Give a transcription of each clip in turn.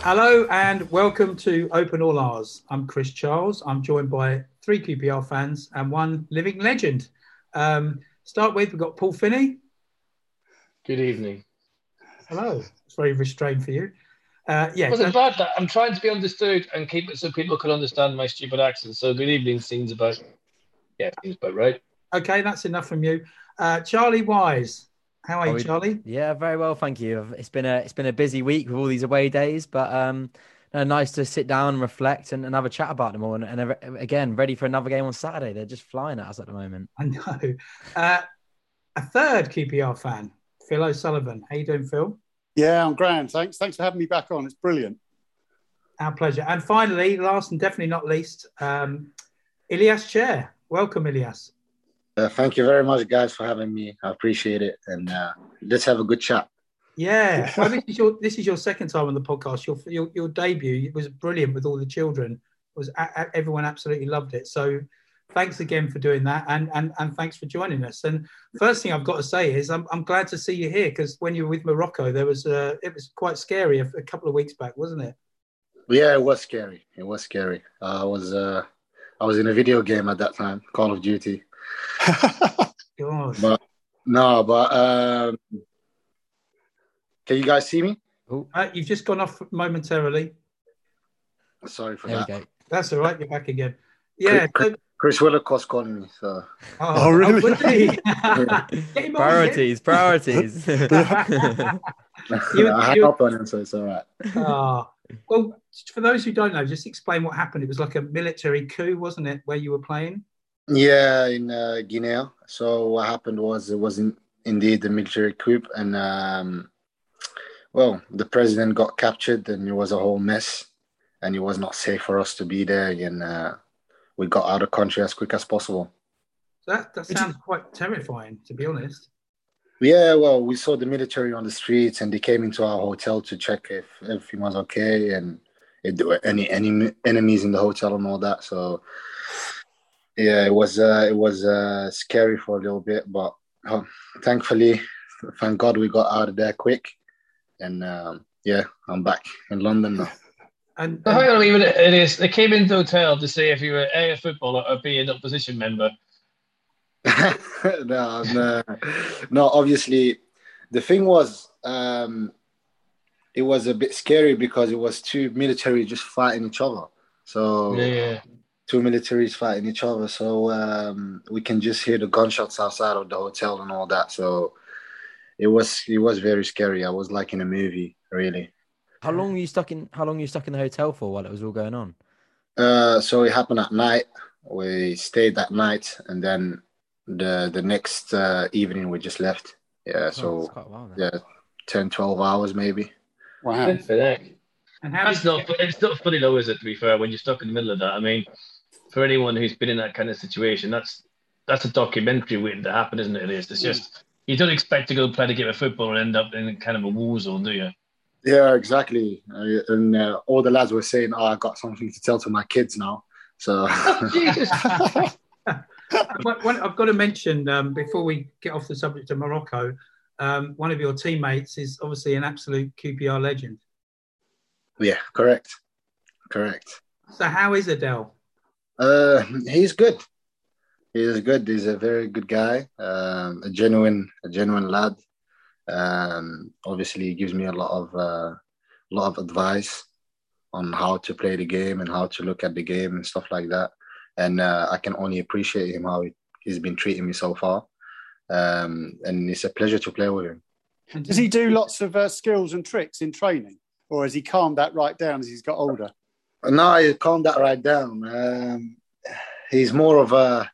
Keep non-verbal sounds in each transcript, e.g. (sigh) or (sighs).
Hello and welcome to Open All R's. I'm Chris Charles. I'm joined by three QPR fans and one living legend. Um, start with, we've got Paul Finney. Good evening. Hello. It's very restrained for you. Uh, yeah, Was it bad that I'm trying to be understood and keep it so people can understand my stupid accent? So good evening seems about yeah, seems about right. okay, that's enough from you. Uh, Charlie Wise. How are Are you, Charlie? Yeah, very well, thank you. It's been a it's been a busy week with all these away days, but um, no, nice to sit down and reflect and, and have a chat about them all. And, and uh, again, ready for another game on Saturday. They're just flying at us at the moment. I know. Uh, a third QPR fan, Phil O'Sullivan. How you doing, Phil? Yeah, I'm grand. Thanks. Thanks for having me back on. It's brilliant. Our pleasure. And finally, last and definitely not least, um, Ilias Chair. Welcome, Ilias. Uh, thank you very much, guys, for having me. I appreciate it, and uh, let's have a good chat. Yeah, (laughs) well, this is your this is your second time on the podcast. Your your, your debut was brilliant with all the children. It was a, a- everyone absolutely loved it. So thanks again for doing that, and and and thanks for joining us. And first thing I've got to say is I'm I'm glad to see you here because when you were with Morocco, there was uh, it was quite scary a, a couple of weeks back, wasn't it? Yeah, it was scary. It was scary. Uh, I was uh, I was in a video game at that time, Call of Duty. (laughs) God. But no, but um, can you guys see me? Uh, you've just gone off momentarily. Sorry for there that. go. That's all right. You're back again. Yeah. so- Chris Willock's calling me, so Oh, really? would he? Get him on, get- Priorities, priorities. You- (laughs) (laughs) I hung you- up on him, so it's all right. Ah, well, for those who don't know, just explain what happened. It was like a military coup, wasn't it, where you were playing? Yeah, in uh, Guinea. So what happened was it was in, indeed a military coup, and um, well, the president got captured, and it was a whole mess, and it was not safe for us to be there, and uh, we got out of country as quick as possible. That, that sounds quite terrifying, to be honest. Yeah, well, we saw the military on the streets, and they came into our hotel to check if everything was okay, and if there were any any enemies in the hotel and all that. So, yeah, it was uh, it was uh, scary for a little bit, but uh, thankfully, thank God, we got out of there quick, and um, yeah, I'm back in London now. And, So hang and on a minute, it is they came into the hotel to see if you were A a footballer or B an opposition member. (laughs) no, no, no. Obviously, the thing was, um, it was a bit scary because it was two military just fighting each other. So Yeah. two militaries fighting each other. So um, we can just hear the gunshots outside of the hotel and all that. So it was it was very scary. I was like in a movie, really. How long were you stuck in? How long were you stuck in the hotel for while it was all going on? Uh, so it happened at night. We stayed that night, and then the the next uh, evening we just left. Yeah, Oh, so it's while yeah 10 12 hours maybe Wow. Good for that. and That's not it's not funny though, is it, to be fair, when you're stuck in the middle of that. I mean, for anyone who's been in that kind of situation, that's that's a documentary waiting to happen, isn't it? It is. It's just you don't expect to go play the game of football and end up in kind of a war zone, do you? Yeah exactly. Uh, and uh, all the lads were saying oh i got something to tell to my kids now. So (laughs) Jesus. (laughs) What- what I've got to mention um, before we get off the subject of Morocco, um, one of your teammates is obviously an absolute QPR legend. yeah correct. Correct. So how is Adel? uh he's good. He's good. He's a very good guy um a genuine a genuine lad um obviously he gives me a lot of uh lot of advice on how to play the game and how to look at the game and stuff like that and uh, i can only appreciate him how he, he's been treating me so far um and it's a pleasure to play with him And Does he do lots of uh, skills and tricks in training, or has he calmed that right down as he's got older? No, you calmed that right down. Um, he's more of a,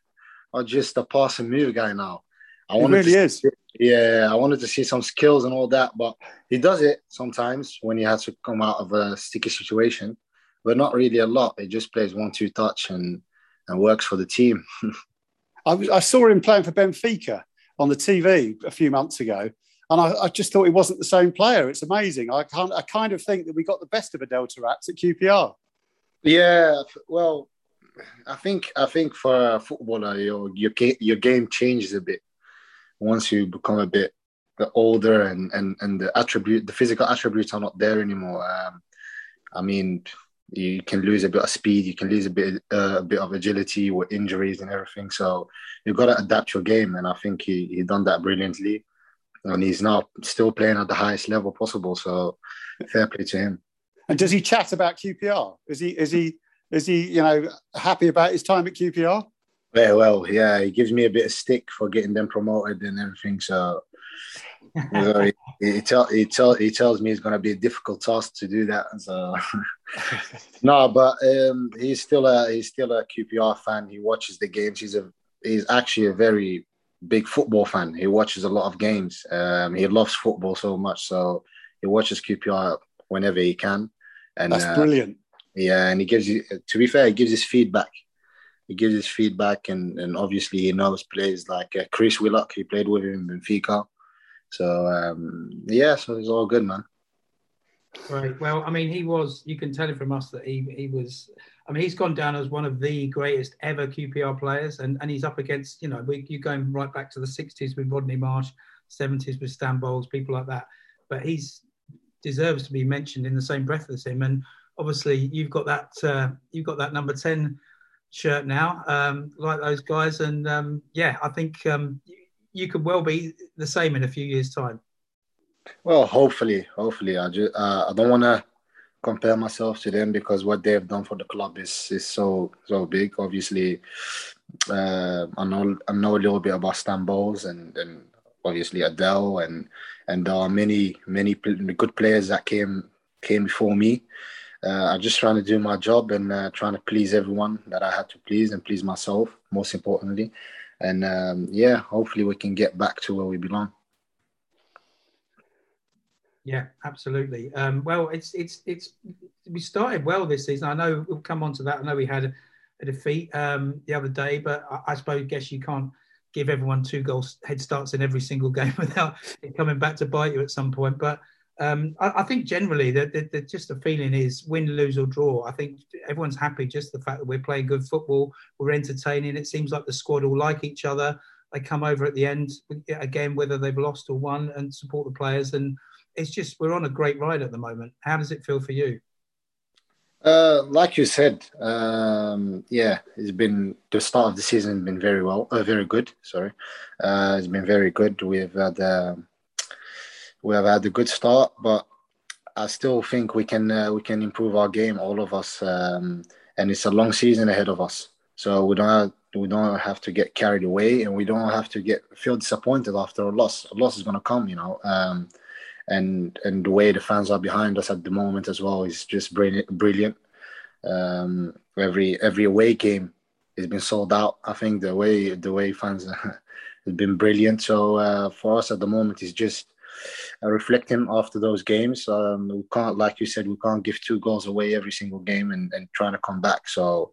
or just a pass and move guy now. I wanted really to, is. Yeah, I wanted to see some skills and all that, but he does it sometimes when he has to come out of a sticky situation, but not really a lot. He just plays one-two touch and and works for the team. (laughs) I, I saw him playing for Benfica on the TV a few months ago, and I, I, just thought he wasn't the same player. It's amazing. I can't. I kind of think that we got the best of Adel Taarabt at QPR. Yeah, well, I think I think for a footballer, your your your game changes a bit once you become a bit older and and and the attribute, the physical attributes are not there anymore. Um, I mean, you can lose a bit of speed, you can lose a bit uh, a bit of agility with injuries and everything. So you've got to adapt your game, and I think he he done that brilliantly, and he's now still playing at the highest level possible. So fair play to him. And does he chat about QPR? Is he is he is he you know happy about his time at QPR? Very well, yeah. He gives me a bit of stick for getting them promoted and everything. So he, he, tell, he, tell, he tells me it's going to be a difficult task to do that. So (laughs) no, but um, he's still a he's still a QPR fan. He watches the games. He's a he's actually a very big football fan. He watches a lot of games. Um, he loves football so much, so he watches QPR whenever he can. And that's uh, brilliant. Yeah, and he gives you. To be fair, he gives his feedback. He gives his feedback, and and obviously he knows players like uh, Chris Willock. He played with him in Benfica. So um, yeah, so it's all good, man. Right. Well, I mean, he was. You can tell it from us that he he was. I mean, he's gone down as one of the greatest ever QPR players, and and he's up against you know we you going right back to the '60s with Rodney Marsh, '70s with Stan Bowles, people like that. But he's deserves to be mentioned in the same breath as him. And obviously, you've got that uh, you've got that number ten shirt now, um, like those guys. And um, yeah, I think um, you could well be the same in a few years' time. Well, hopefully, hopefully, I just uh, I don't want to compare myself to them because what they have done for the club is is so so big. Obviously, uh, I know I know a little bit about Stan Bowles and and obviously Adel and and there are many many good players that came came before me. Uh, I'm just trying to do my job and uh, trying to please everyone that I had to please and please myself most importantly and um, yeah, hopefully we can get back to where we belong. Yeah, absolutely. Um, well, it's it's it's we started well this season. I know we'll come on to that. I know we had a, a defeat um, the other day, but I, I suppose guess you can't give everyone two goals head starts in every single (laughs) game without it coming back to bite you at some point. But um, I, I, think generally that just the feeling is win, lose or draw. I think everyone's happy just the fact that we're playing good football, we're entertaining. It seems like the squad all like each other. They come over at the end again, whether they've lost or won, and support the players. And it's just we're on a great ride at the moment. How does it feel for you? Uh, like you said, um, yeah, it's been the start of the season been very well, uh, very good. Sorry, uh, it's been very good. We've had. Uh, we have had a good start, but I still think we can uh, we can improve our game, all of us, um, and it's a long season ahead of us. So we don't have, we don't have to get carried away, and we don't have to get feel disappointed after a loss. A loss is going to come, you know. Um, and and the way the fans are behind us at the moment as well is just brilliant. Um, every every away game has been sold out. I think the way the way fans (laughs) has been brilliant. So uh, for us at the moment is just reflecting after those games. Um, we can't, like you said, we can't give two goals away every single game and, and trying to come back. So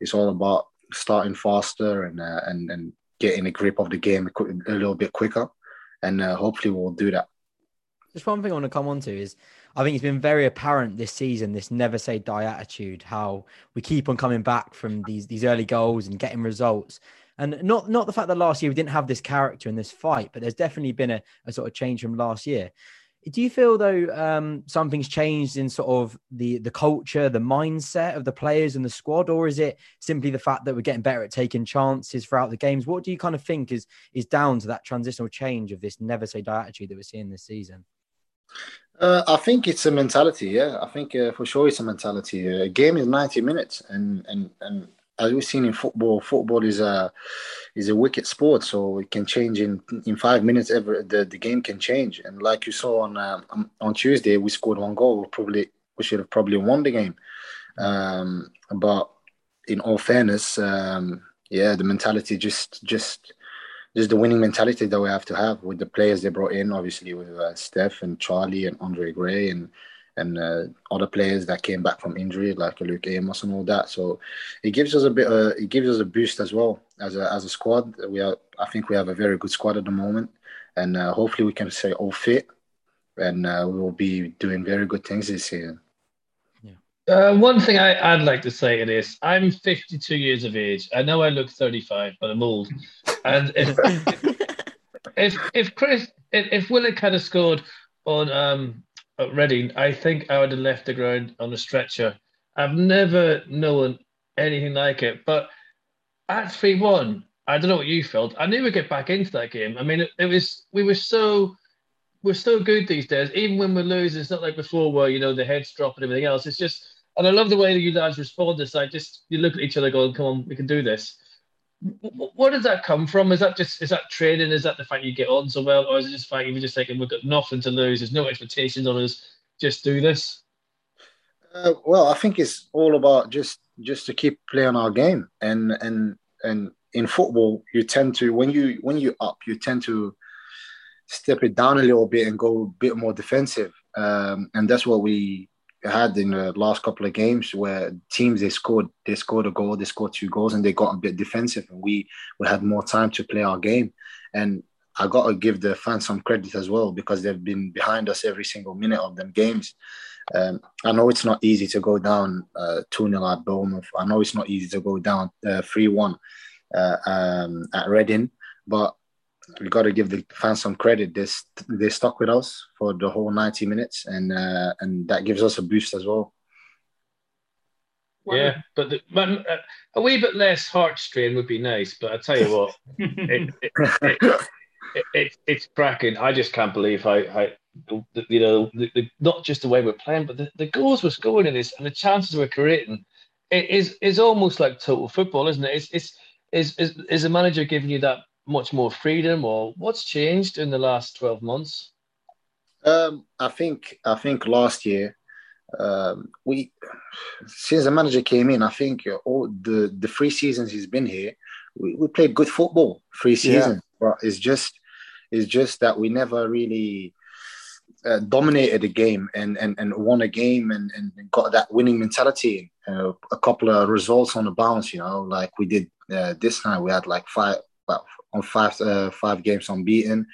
it's all about starting faster and uh, and and getting a grip of the game a little bit quicker, and uh, hopefully we'll do that. Just one thing I want to come on to is I think it's been very apparent this season, this never say die attitude, how we keep on coming back from these these early goals and getting results. And not not the fact that last year we didn't have this character in this fight, but there's definitely been a, a sort of change from last year. Do you feel though um, something's changed in sort of the the culture, the mindset of the players and the squad, or is it simply the fact that we're getting better at taking chances throughout the games? What do you kind of think is is down to that transitional change of this never say die attitude that we're seeing this season? Uh, I think it's a mentality. Yeah, I think uh, for sure it's a mentality. A game is ninety minutes, and and and as we've seen in football, football is a is a wicked sport, so it can change in in five minutes. Every the, the game can change, and like you saw on um, on Tuesday, we scored one goal. Probably we should have probably won the game, um, but in all fairness, um, yeah, the mentality just just just the winning mentality that we have to have with the players they brought in, obviously with uh, Steph and Charlie and Andre Gray and and uh, other players that came back from injury, like Luke Amos and all that. So it gives us a bit, uh, it gives us a boost as well as a as a squad. We are, I think, we have a very good squad at the moment, and uh, hopefully we can stay all fit, and uh, we will be doing very good things this season. Uh, one thing I, would like to say is I'm 52 years of age. I know I look 35, but I'm old. And if (laughs) if if Chris if, if Willock had have scored on um at Reading, I think I would have left the ground on a stretcher. I've never known anything like it. But at three one, I don't know what you felt. I knew we'd get back into that game. I mean, it, it was we were so we're so good these days. Even when we're losing, it's not like before where you know the heads drop and everything else. It's just and I love the way that you guys respond. This I just you look at each other, going, "Come on, we can do this." Where does that come from? Is that just is that training? Is that the fact you get on so well, or is it just the fact you're just thinking we've got nothing to lose? There's no expectations on us. Just do this. Uh, well, I think it's all about just just to keep playing our game, and and and in football, you tend to when you when you up, you tend to step it down a little bit and go a bit more defensive, um, and that's what we had in the last couple of games where teams they scored they scored a goal, they scored two goals, and they got a bit defensive, and we we had more time to play our game. And I got to give the fans some credit as well because they've been behind us every single minute of them games. Um, I know it's not easy to go down uh, 2 0 at Bournemouth. I know it's not easy to go down uh, 3 uh, 1 uh, um, at Reading, but we got to give the fans some credit. They, they stuck with us for the whole 90 minutes, and uh, and that gives us a boost as well. Yeah, but the, but uh, a wee bit less heart strain would be nice. But I tell you what, (laughs) it, it, it, it, it's cracking. I just can't believe how, how you know, the, the, not just the way we're playing, but the, the goals we're scoring in this and the chances we're creating. It is is almost like total football, isn't it? It's, it's is is is the manager giving you that much more freedom, or what's changed in the last twelve months? Um, I think I think last year um, we since the manager came in, I think all the the three seasons he's been here, we, we played good football three seasons. Yeah. But it's just it's just that we never really uh, dominated the game and, and, and won a game and, and got that winning mentality. Uh, a couple of results on the bounce, you know, like we did uh, this time. We had like five well, on five uh, five games unbeaten.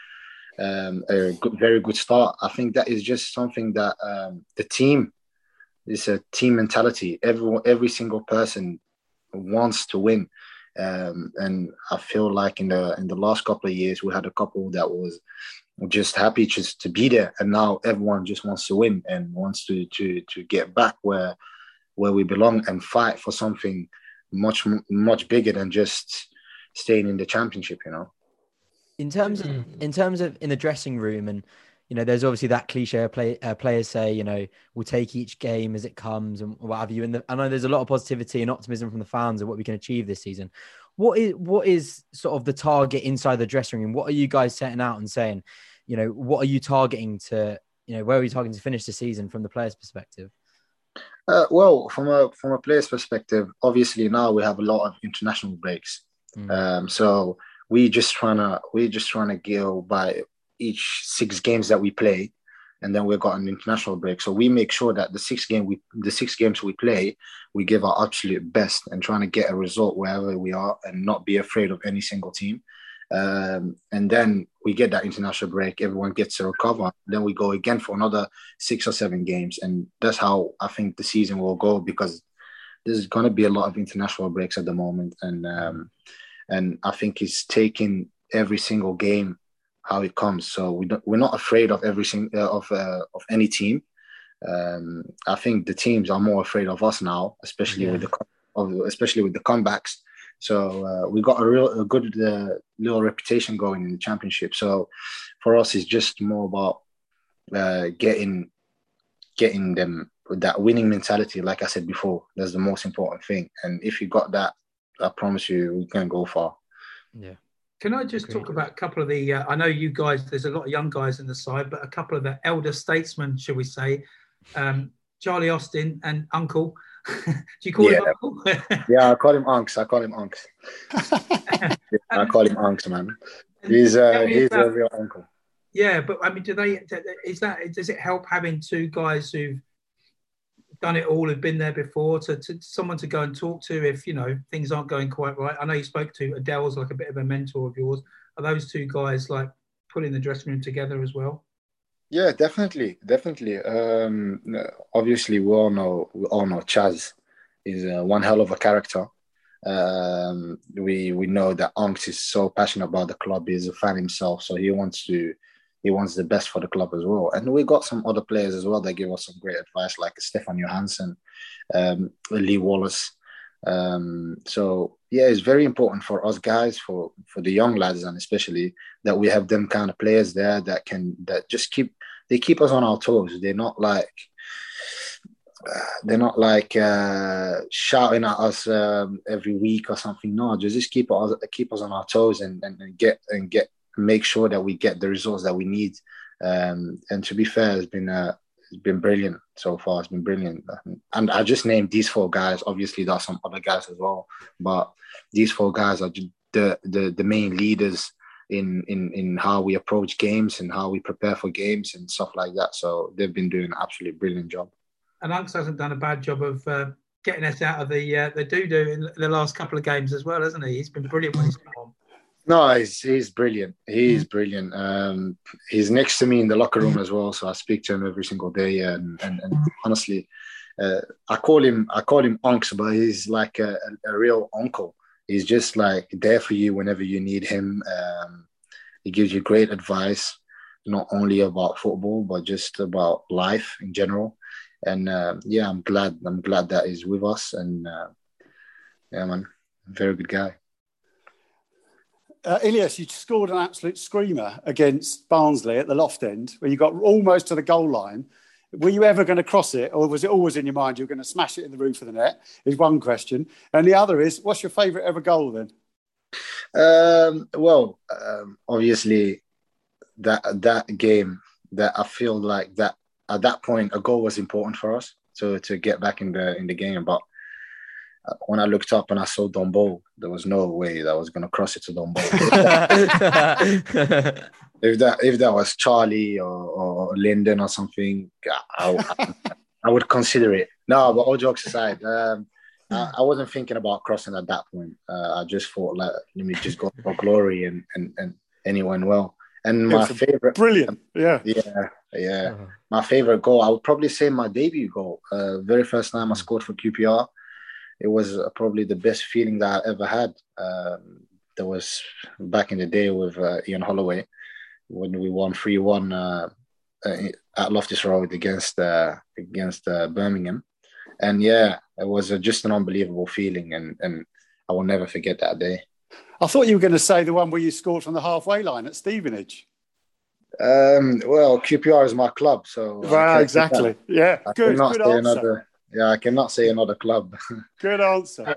Um, a good, very good start. I think that is just something that um, the team is a team mentality. Everyone, every single person wants to win. Um, and I feel like in the in the last couple of years we had a couple that was just happy just to be there, and now everyone just wants to win and wants to to to get back where where we belong and fight for something much much bigger than just staying in the championship. You know. In terms of in terms of in the dressing room and you know, there's obviously that cliche play, uh, players say, you know, we'll take each game as it comes and what have you. And the, I know there's a lot of positivity and optimism from the fans of what we can achieve this season. What is what is sort of the target inside the dressing room? What are you guys setting out and saying? You know, what are you targeting to? You know, where are you targeting to finish the season from the players' perspective? Uh, well, from a from a player's perspective, obviously now we have a lot of international breaks, mm. um, so we just trying to we just trying to go by each six games that we play, and then we've got an international break. So we make sure that the six game we the six games we play, we give our absolute best and trying to get a result wherever we are and not be afraid of any single team. Um, and then we get that international break, everyone gets to recover. Then we go again for another six or seven games, and that's how I think the season will go because there's going to be a lot of international breaks at the moment, and um, and I think it's taking every single game how it comes. So we don't, we're not afraid of every single uh, of uh, of any team. Um, I think the teams are more afraid of us now, especially yeah. with the especially with the comebacks. So uh, we got a real a good uh, little reputation going in the championship. So for us, it's just more about uh, getting getting them with that winning mentality. Like I said before, that's the most important thing. And if you got that, I promise you, we can go far. Yeah. Can I just talk about a couple of the? Uh, I know you guys. There's a lot of young guys in the side, but a couple of the elder statesmen, shall we say, um, Charlie Austin and Uncle. (laughs) Do you call yeah. him Uncle? (laughs) yeah, I call him Unks. I call him Unks. (laughs) I call him Unks, man. He's uh, he's about, a real uncle. Yeah, but I mean, do they? Is that? Does it help having two guys who've done it all, have been there before, to, to someone to go and talk to if you know things aren't going quite right. I know you spoke to Adel's like a bit of a mentor of yours. Are those two guys like pulling the dressing room together as well. Yeah, definitely, definitely. Um, obviously, we all know we all know Chaz is uh, one hell of a character. Um, we we know that Unks is so passionate about the club. He's a fan himself, so he wants to he wants the best for the club as well. And we got some other players as well that give us some great advice, like Stefan Johansson, um, Lee Wallace. Um, so yeah, it's very important for us guys, for for the young lads, and especially that we have them kind of players there that can that just keep they keep us on our toes. They're not like they're not like uh, shouting at us um, every week or something. No, just just keep us keep us on our toes and, and, and get and get make sure that we get the results that we need. Um, and to be fair, it's been uh, it's been brilliant so far. It's been brilliant, and I just named these four guys. Obviously, there's some other guys as well, but these four guys are the the the main leaders in in in how we approach games and how we prepare for games and stuff like that. So they've been doing an absolutely brilliant job. And Unks hasn't done a bad job of uh, getting us out of the uh, the doo doo in the last couple of games as well, hasn't he? He's been brilliant when he's come on. No, he's he's brilliant. He's brilliant. Um, he's next to me in the locker room as well, so I speak to him every single day. And and, and honestly, uh, I call him I call him Unks, but he's like a, a, a, real uncle. He's just like there for you whenever you need him. Um, he gives you great advice, not only about football but just about life in general. And uh, yeah, I'm glad I'm glad that he's with us. And uh, yeah, man, very good guy. Uh, Ilias, you scored an absolute screamer against Barnsley at the loft end, where you got almost to the goal line. Were you ever going to cross it, or was it always in your mind you were going to smash it in the roof of the net? Is one question, and the other is, what's your favourite ever goal then? Um, well, um, obviously, that that game that I feel like that at that point a goal was important for us to to get back in the in the game, but when I looked up and I saw Dombo, there was no way that I was going to cross it to Dombo. (laughs) if that if that was Charlie or, or Lyndon or something, I, I, I, would consider it. No, but all jokes aside, um, I, I, wasn't thinking about crossing at that point. Uh, I just thought, like, let me just go for glory and and and anyone well. And my favorite, brilliant, yeah, yeah, yeah. Uh-huh. My favorite goal, I would probably say my debut goal. Uh, very first time I scored for QPR it was probably the best feeling that I ever had. Um, there was back in the day with uh, Ian Holloway when we won three one uh, uh, at Loftus Road against uh, against uh, Birmingham, and yeah, it was just an unbelievable feeling, and and I will never forget that day. I thought you were going to say the one where you scored from the halfway line at Stevenage. Um, well, QPR is my club, so right, exactly. Yeah, I good. Good answer. Another, yeah, I cannot say another club. (laughs) Good answer. Uh,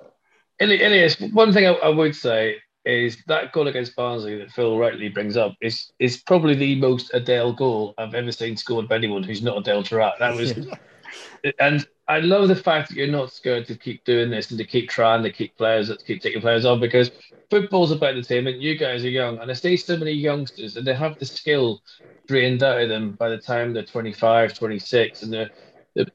Ilias, one thing I, I, would say is that goal against Barnsley that Phil rightly brings up is is probably the most Adel goal I've ever seen scored by anyone who's not Adel Taarabt. That was, (laughs) and I love the fact that you're not scared to keep doing this and to keep trying to keep players to keep taking players on because football's about entertainment. You guys are young, and I see so many youngsters and they have the skill drained out of them by the time they're 25, 26, and they're, they're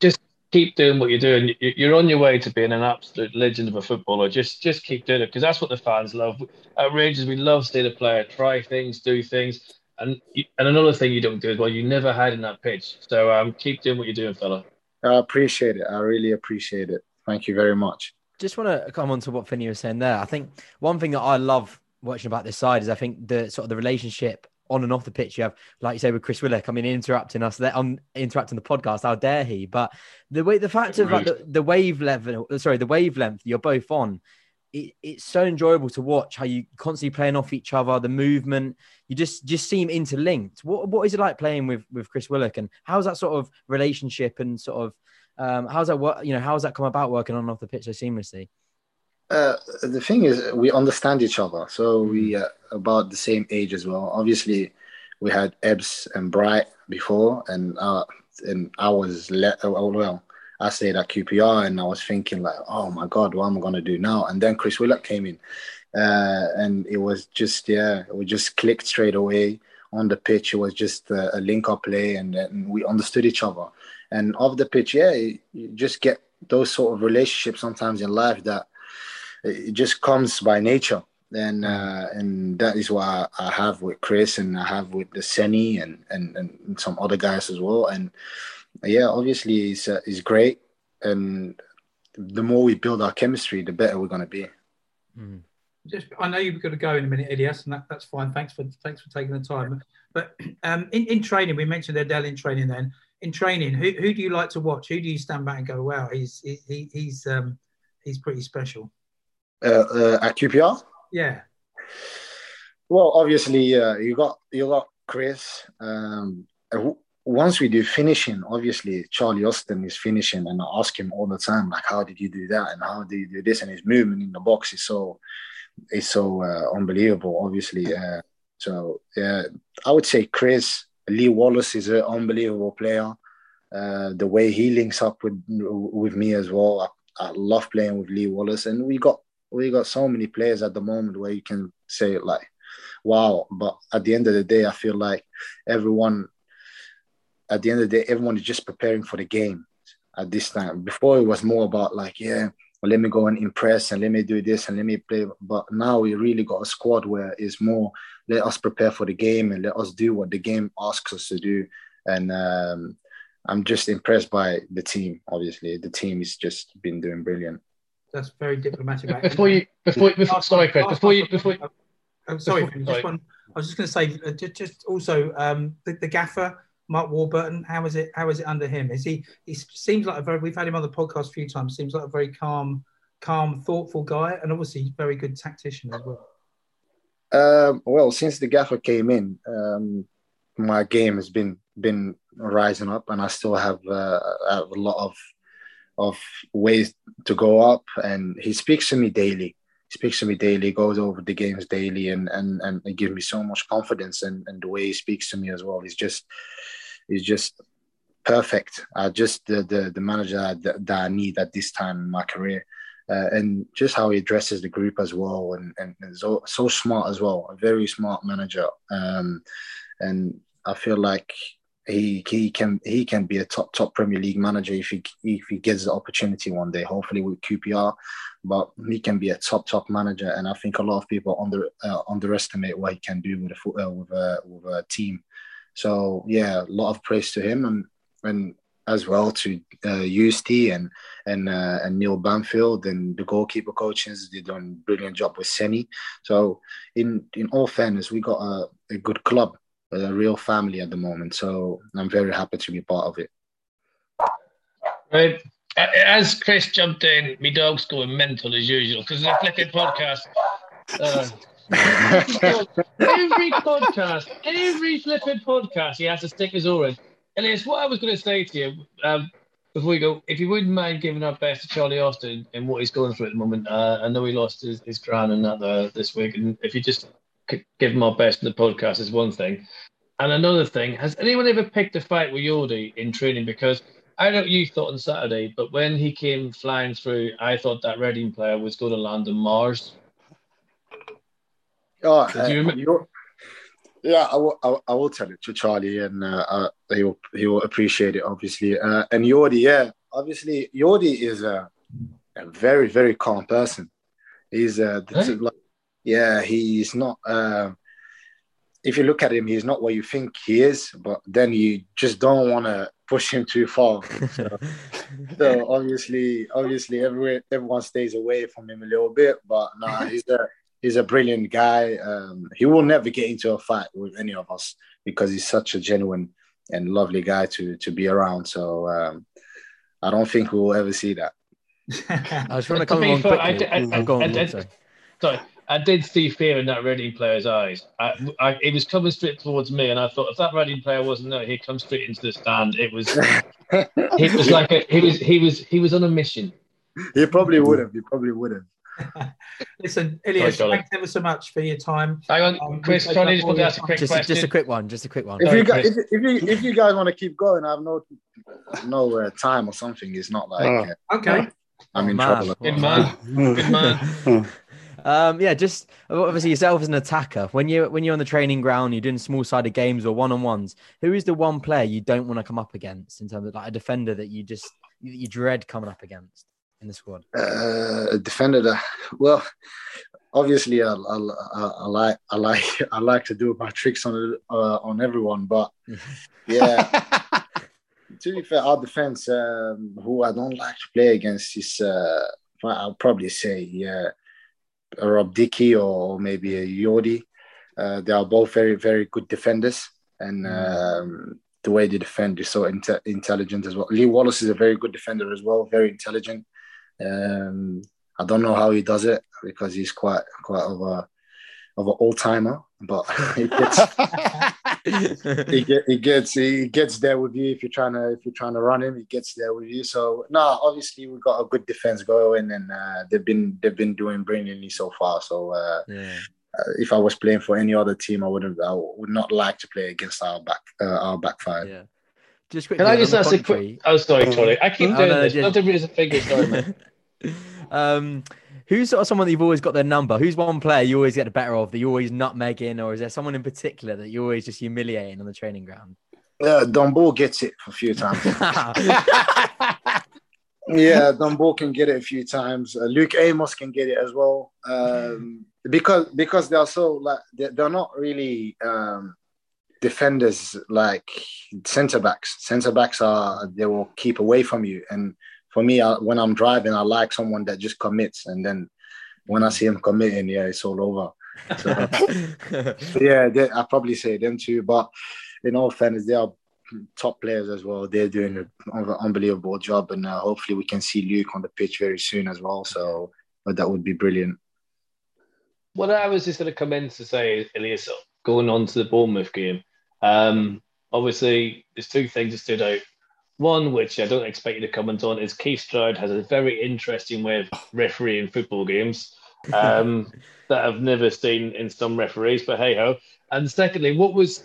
just keep doing what you're doing. You're on your way to being an absolute legend of a footballer. Just just keep doing it because that's what the fans love. At Rangers, we love seeing a player try things, do things, and and another thing you don't do as well, you never had in that pitch. So um, keep doing what you're doing, fella. I appreciate it. I really appreciate it. Thank you very much. Just want to come on to what Finney was saying there. I think one thing that I love watching about this side is I think the sort of the relationship on and off the pitch. You have, like you say, with Chris Willock, I mean, interrupting us there on interrupting the podcast. How dare he? But the way, the fact of like the, the wave level, sorry, the wavelength you're both on, it, it's so enjoyable to watch how you constantly playing off each other, the movement. You just just seem interlinked. What what is it like playing with with Chris Willock, and how's that sort of relationship and sort of um, how's that work? You know, how's that come about working on and off the pitch so seamlessly? Uh, the thing is, we understand each other, so we uh, about the same age as well. Obviously, we had Ebbs and Bright before, and uh, and I was let oh, well. I stayed at QPR, and I was thinking like, oh my god, what am I gonna do now? And then Chris Willock came in, uh, and it was just yeah, we just clicked straight away on the pitch. It was just a, a link up play, and, and we understood each other. And off the pitch, yeah, you just get those sort of relationships sometimes in life that it just comes by nature. and uh, and that is what I, I have with Chris and I have with the Seny and, and and some other guys as well. And yeah, obviously he's uh, he's great, and the more we build our chemistry, the better we're gonna be. Mm. Just, I know you've got to go in a minute, Ilias, and that, that's fine. Thanks for thanks for taking the time. But (clears throat) um, in, in training, we mentioned Adel in training. Then in training, who, who do you like to watch? Who do you stand back and go, "Wow, he's he, he's um, he's pretty special." Uh, uh, at QPR, Yeah, well, obviously uh, you got you got Chris. Um, uh, once we do finishing, obviously Charlie Austin is finishing, and I ask him all the time, like, how did you do that, and how do you do this, and his movement in the box is so is so uh, unbelievable. Obviously, uh, so yeah, I would say Chris Lee Wallace is an unbelievable player. Uh, the way he links up with with me as well, I, I love playing with Lee Wallace, and we got we got so many players at the moment where you can say like, wow. But at the end of the day, I feel like everyone at the end of the day, everyone is just preparing for the game at this time. Before it was more about like, yeah, well, let me go and impress and let me do this and let me play. But now we really got a squad where it's more let us prepare for the game and let us do what the game asks us to do. And um, I'm just impressed by the team. Obviously, the team has just been doing brilliant. That's very diplomatic. Before you, before, before Last sorry, one- Chris, last before you, before Oh, sorry, Before- just sorry. one. I was just going to say, uh, just, just also um, the, the gaffer, Mark Warburton. How is it? How is it under him? Is he? He seems like a very. We've had him on the podcast a few times. Seems like a very calm, calm, thoughtful guy, and obviously he's very good tactician as well. Um, well, since the gaffer came in, um, my game has been been rising up, and I still have, uh, have a lot of of ways to go up. And he speaks to me daily. He speaks to me daily, goes over the games daily, and and and it gives me so much confidence. And and the way he speaks to me as well is just is just perfect. Uh, just the the the manager that, that I need at this time in my career uh, and just how he addresses the group as well, and and, and so so smart as well, a very smart manager. Um, and I feel like he he can he can be a top top Premier League manager if he if he gets the opportunity one day. Hopefully with QPR, but he can be a top top manager. And I think a lot of people under uh, underestimate what he can do with a uh, with a with a team. So yeah, a lot of praise to him and and as well to uh, UST and and uh, and Neil Banfield and the goalkeeper coaches. They done a brilliant job with Seny. So in in all fairness, we got a, a good club, a real family at the moment. So I'm very happy to be part of it. Right. As Chris jumped in, my dog's going mental as usual because the flipping podcast. Uh, (laughs) every podcast, every flipping podcast, he has to stick his oar in. And it's what I was going to say to you um, before we go. If you wouldn't mind giving our best to Charlie Austin and what he's going through at the moment, uh, I know he lost his, his crown and that uh, this week. And if you just give him our best in the podcast, is one thing. And another thing, has anyone ever picked a fight with Jordy in training? Because I don't know you thought on Saturday, but when he came flying through, I thought that Reading player was going to land on Mars. Oh, Do you yeah, I will, I, will- I will tell it to Charlie, and uh, uh, he will he will appreciate it, obviously. Uh, and Jordy, yeah, obviously, Jordy is a, a very very calm person. He's uh, Huh? like, yeah, he's not. Uh, if you look at him, he's not what you think he is, but then you just don't want to push him too far. So, (laughs) so obviously, obviously, everyone everyone stays away from him a little bit. But nah, (laughs) he's a he's a brilliant guy. Um, he will never get into a fight with any of us because he's such a genuine and lovely guy to to be around. So um, I don't think we will ever see that. (laughs) I just want to To come be on quickly. I- I- I- I- sorry. Sorry, I did see fear in that Reading player's eyes. I, I, it was coming straight towards me, and I thought if that Reading player wasn't there, he'd come straight into the stand. It was, it was (laughs) like a, he was, he was, he was on a mission. he probably would have. He probably would have. (laughs) Listen, Ilias, Sorry, Charlie. thanks ever so much for your time. Hang on, Um, Chris, we take Charlie just want to ask a quick Just, question. just a quick one. Just a quick one. If Sorry, you guys, if, if you if you guys want to keep going, I have no no uh, time or something. It's not like Oh. uh, Okay. I'm Oh, in man. trouble. Good man, good man. (laughs) Um, yeah, just obviously yourself as an attacker. When you when you're on the training ground, you're doing small sided games or one on ones. Who is the one player you don't want to come up against in terms of like a defender that you just you dread coming up against in the squad? uh, a defender that well obviously I, I, I, I like I like I like to do my tricks on uh, on everyone, but (laughs) yeah. to be fair, our defense, um, who I don't like to play against, is uh, I'll probably say yeah, a Rob Dickie or maybe a Jordy. Uh, they are both very very good defenders, and um, the way they defend is so inte- intelligent as well. Lee Wallace is a very good defender as well, very intelligent. Um, I don't know how he does it because he's quite quite of a of an old timer, but (laughs) he gets he, (laughs) get, he gets he gets there with you if you're trying to if you're trying to run him. He gets there with you. So no, obviously we've got a good defense going, and uh, they've been they've been doing brilliantly so far. So. Uh, yeah. uh, if I was playing for any other team, I wouldn't. I would not like to play against our back, uh, our back five. Yeah. Just quickly, Can I just ask a commentary- quick? Oh, sorry, Tony. I keep Oh, doing no, this. just- Not everybody has a figure. Sorry, (laughs) man. um, who's sort of someone that you've always got their number? Who's one player you always get the better of that you always nutmegging, or is there someone in particular that you're always just humiliating on the training ground? Uh, Dumbo gets it a few times. (laughs) yeah, Dumbo can get it a few times. Uh, Luke Amos can get it as well. Um, because because they are so like they're, they're not really um, defenders like centre backs. Centre backs are they will keep away from you. And for me, I, when I'm driving, I like someone that just commits. And then when I see him committing, yeah, it's all over. So, (laughs) yeah, they, I probably say them too. But in all fairness, they are top players as well. They're doing an unbelievable job, and uh, hopefully we can see Luke on the pitch very soon as well. So but that would be brilliant. What I was just going to come in to say, Ilias, going on to the Bournemouth game. Um, obviously, there's two things that stood out. One, which I don't expect you to comment on, is Keith Stroud has a very interesting way of refereeing football games (laughs) um, that I've never seen in some referees, but hey ho. And secondly, what was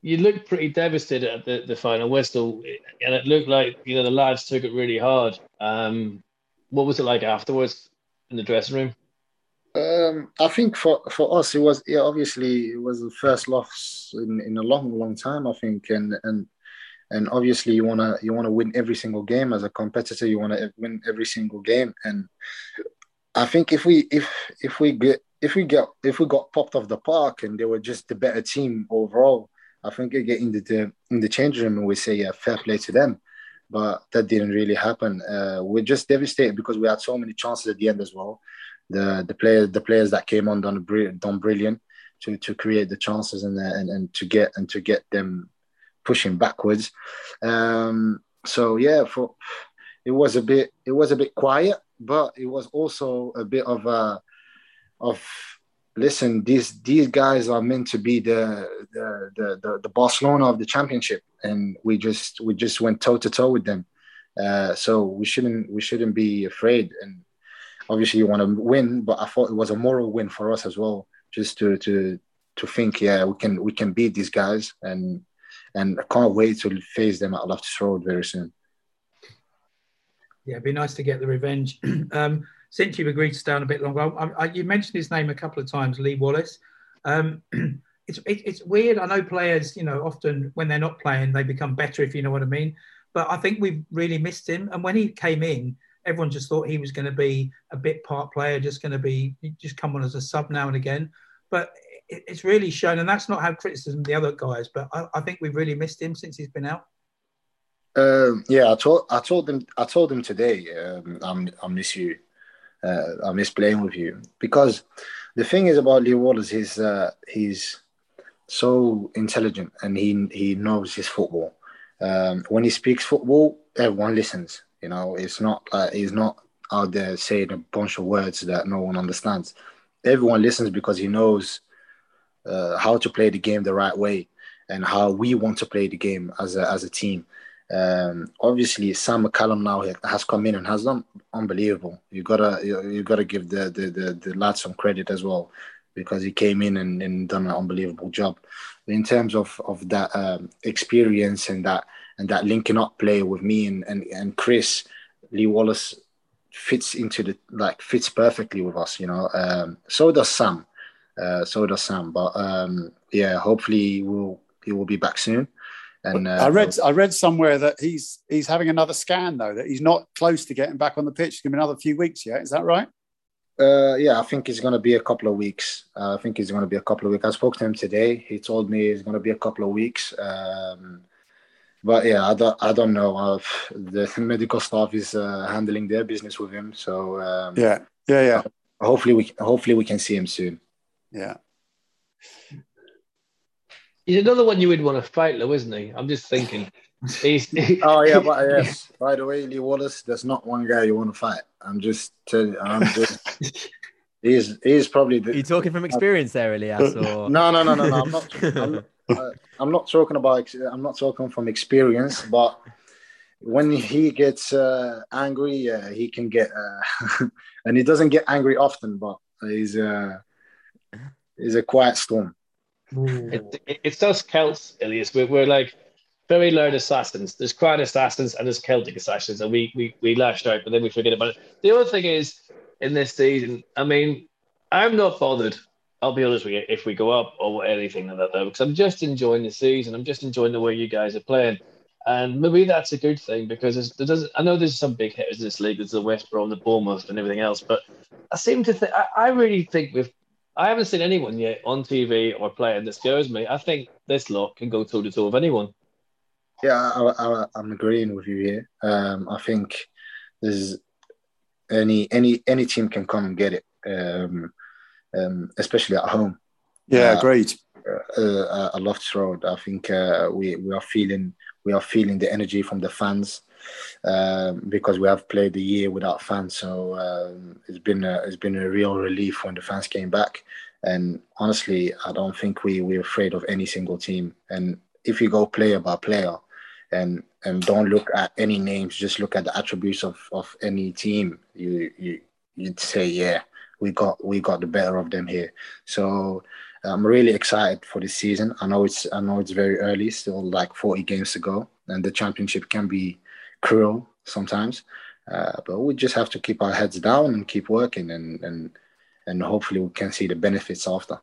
you looked pretty devastated at the, the final whistle, and it looked like you know the lads took it really hard. Um, what was it like afterwards in the dressing room? Um, I think for, for us, it was yeah, obviously it was the first loss in, in a long, long time. I think, and and and obviously you wanna you wanna win every single game as a competitor. You wanna win every single game, and I think if we if if we get if we get if we got popped off the park and they were just the better team overall, I think you get in the in the change room and we say yeah, fair play to them. But that didn't really happen. Uh, we're just devastated because we had so many chances at the end as well the the players the players that came on done done brilliant to to create the chances and, and and to get and to get them pushing backwards. Um, so yeah, for it was a bit it was a bit quiet, but it was also a bit of a of listen these these guys are meant to be the the the, the, the Barcelona of the championship, and we just we just went toe to toe with them. Uh, so we shouldn't we shouldn't be afraid and obviously you want to win, but I thought it was a moral win for us as well, just to to to think, yeah, we can we can beat these guys, and and I can't wait to face them at Loftus Road very soon. Yeah, it'd be nice to get the revenge. (clears throat) um, since you've agreed to stay on a bit longer, I, I, you mentioned his name a couple of times, Lee Wallace. Um, (clears throat) it's it, it's weird. I know players, you know, often when they're not playing, they become better, if you know what I mean. But I think we've really missed him. And when he came in, everyone just thought he was going to be a bit part player, just going to be just come on as a sub now and again. But it, it's really shown, and that's not how criticism of the other guys. But I, I think we've really missed him since he's been out. Um, yeah, I told I told them I told them today. Um, I'm, I miss you. Uh, I miss playing with you because the thing is about Lee Wallace. He's uh, he's so intelligent and he he knows his football. Um, when he speaks football, everyone listens. You know, it's not like he's not out there saying a bunch of words that no one understands. Everyone listens because he knows uh, how to play the game the right way and how we want to play the game as a as a team. Um, obviously, Sam McCallum now has come in and has done unbelievable. You gotta you, gotta give the, the the the some credit as well because he came in and, and done an unbelievable job in terms of of that um, experience and that and that linking up play with me and, and and Chris Lee Wallace fits into the like fits perfectly with us you know um, so does Sam uh, so does Sam but um, yeah hopefully we'll he will be back soon and uh, I read I read somewhere that he's he's having another scan though that he's not close to getting back on the pitch. It's gonna be another few weeks yet. Is that right? Uh, yeah, I think it's gonna be a couple of weeks. Uh, I think it's gonna be a couple of weeks. I spoke to him today. He told me it's gonna be a couple of weeks. Um, but yeah, I don't, I don't know. Uh, (laughs) the medical staff is uh, handling their business with him, so um, Yeah, yeah, yeah, hopefully we, hopefully we can see him soon. Yeah. He's another one you would want to fight, though, isn't he? I'm just thinking. He's, (laughs) Oh yeah, but yes. (laughs) By the way, Lee Wallace, there's not one guy you want to fight. I'm just telling. I'm just. (laughs) he's he's probably Are you the. talking from experience there, Ilias? Or No, no, no, no, no. I'm not. I'm not, uh, I'm not talking about. I'm not talking from experience, but when he gets uh, angry, yeah, he can get. Uh, and he doesn't get angry often, but he's uh, he's a quiet storm. Mm. it, it- it's us Celts, Ilias. We're, we're like very loud assassins. There's quiet assassins and there's Celtic assassins, and we, we we lash out, but then we forget about it. The other thing is in this season, I mean, I'm not bothered. I'll be honest with you, if we go up or anything like that, though, because I'm just enjoying the season. I'm just enjoying the way you guys are playing. And maybe that's a good thing because there doesn't, I know there's some big hitters in this league. There's the West Brom, the Bournemouth, and everything else. But I seem to think, I, I really think we've, I haven't seen anyone yet on TV or playing that scares me. I think this lot can go toe to toe with anyone. Yeah, I, I, I'm agreeing with you here. Um, I think there's any any any team can come and get it, um, um, especially at home. Yeah, Uh, agreed. uh, at Loftus Road. I think uh, we we are feeling we are feeling the energy from the fans um, because we have played the year without fans. So um, it's been a, it's been a real relief when the fans came back. And honestly, I don't think we we're afraid of any single team. And if you go player by player, and and don't look at any names, just look at the attributes of, of any team. You you you'd say, yeah, we got we got the better of them here. So I'm really excited for this season. I know it's I know it's very early, still like 40 games to go, and the championship can be cruel sometimes. Uh, but we just have to keep our heads down and keep working, and and and hopefully we can see the benefits after.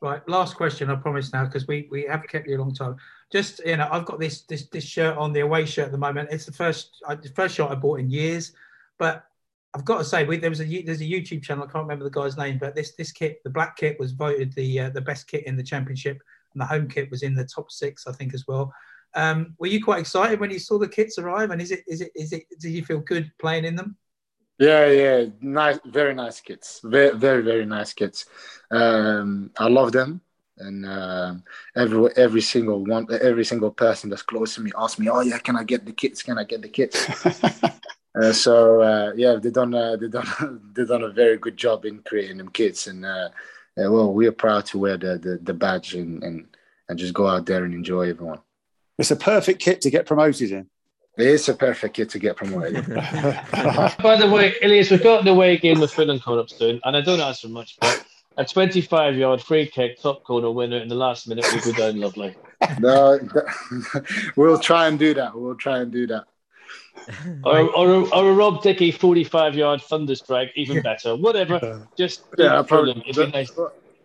Right, last question. I promise now because we we have kept you a long time. Just you know, I've got this this this shirt on the away shirt at the moment. It's the first the first shirt I bought in years, but I've got to say we, there was a there's a YouTube channel. I can't remember the guy's name, but this this kit, the black kit, was voted the uh, the best kit in the championship, and the home kit was in the top six, I think, as well. Um, were you quite excited when you saw the kits arrive? And is it is it is it did you feel good playing in them? Yeah, yeah, nice, very nice kits, very, very, very nice kits. Um, I love them, and um every every single one, every single person that's close to me asks me, "Oh yeah, can I get the kits? Can I get the kits?" (laughs) uh, so uh, yeah, they done uh, they done (laughs) they done a very good job in creating them kits, and uh, uh, well, we are proud to wear the the, the badge and, and and just go out there and enjoy everyone. It's a perfect kit to get promoted in. It's a perfect kit to get promoted. (laughs) By the way, Ilias, we've got the away game with Finland coming up soon, and I don't ask for much, but a 25 yard free kick, top corner winner in the last minute will go down lovely. no, (laughs) we'll try and do that. We'll try and do that. Or, or, a, or a Rob Dickie 45 yard thunder strike, even better. Whatever. Just Yeah, keep probably. them. It'd be nice.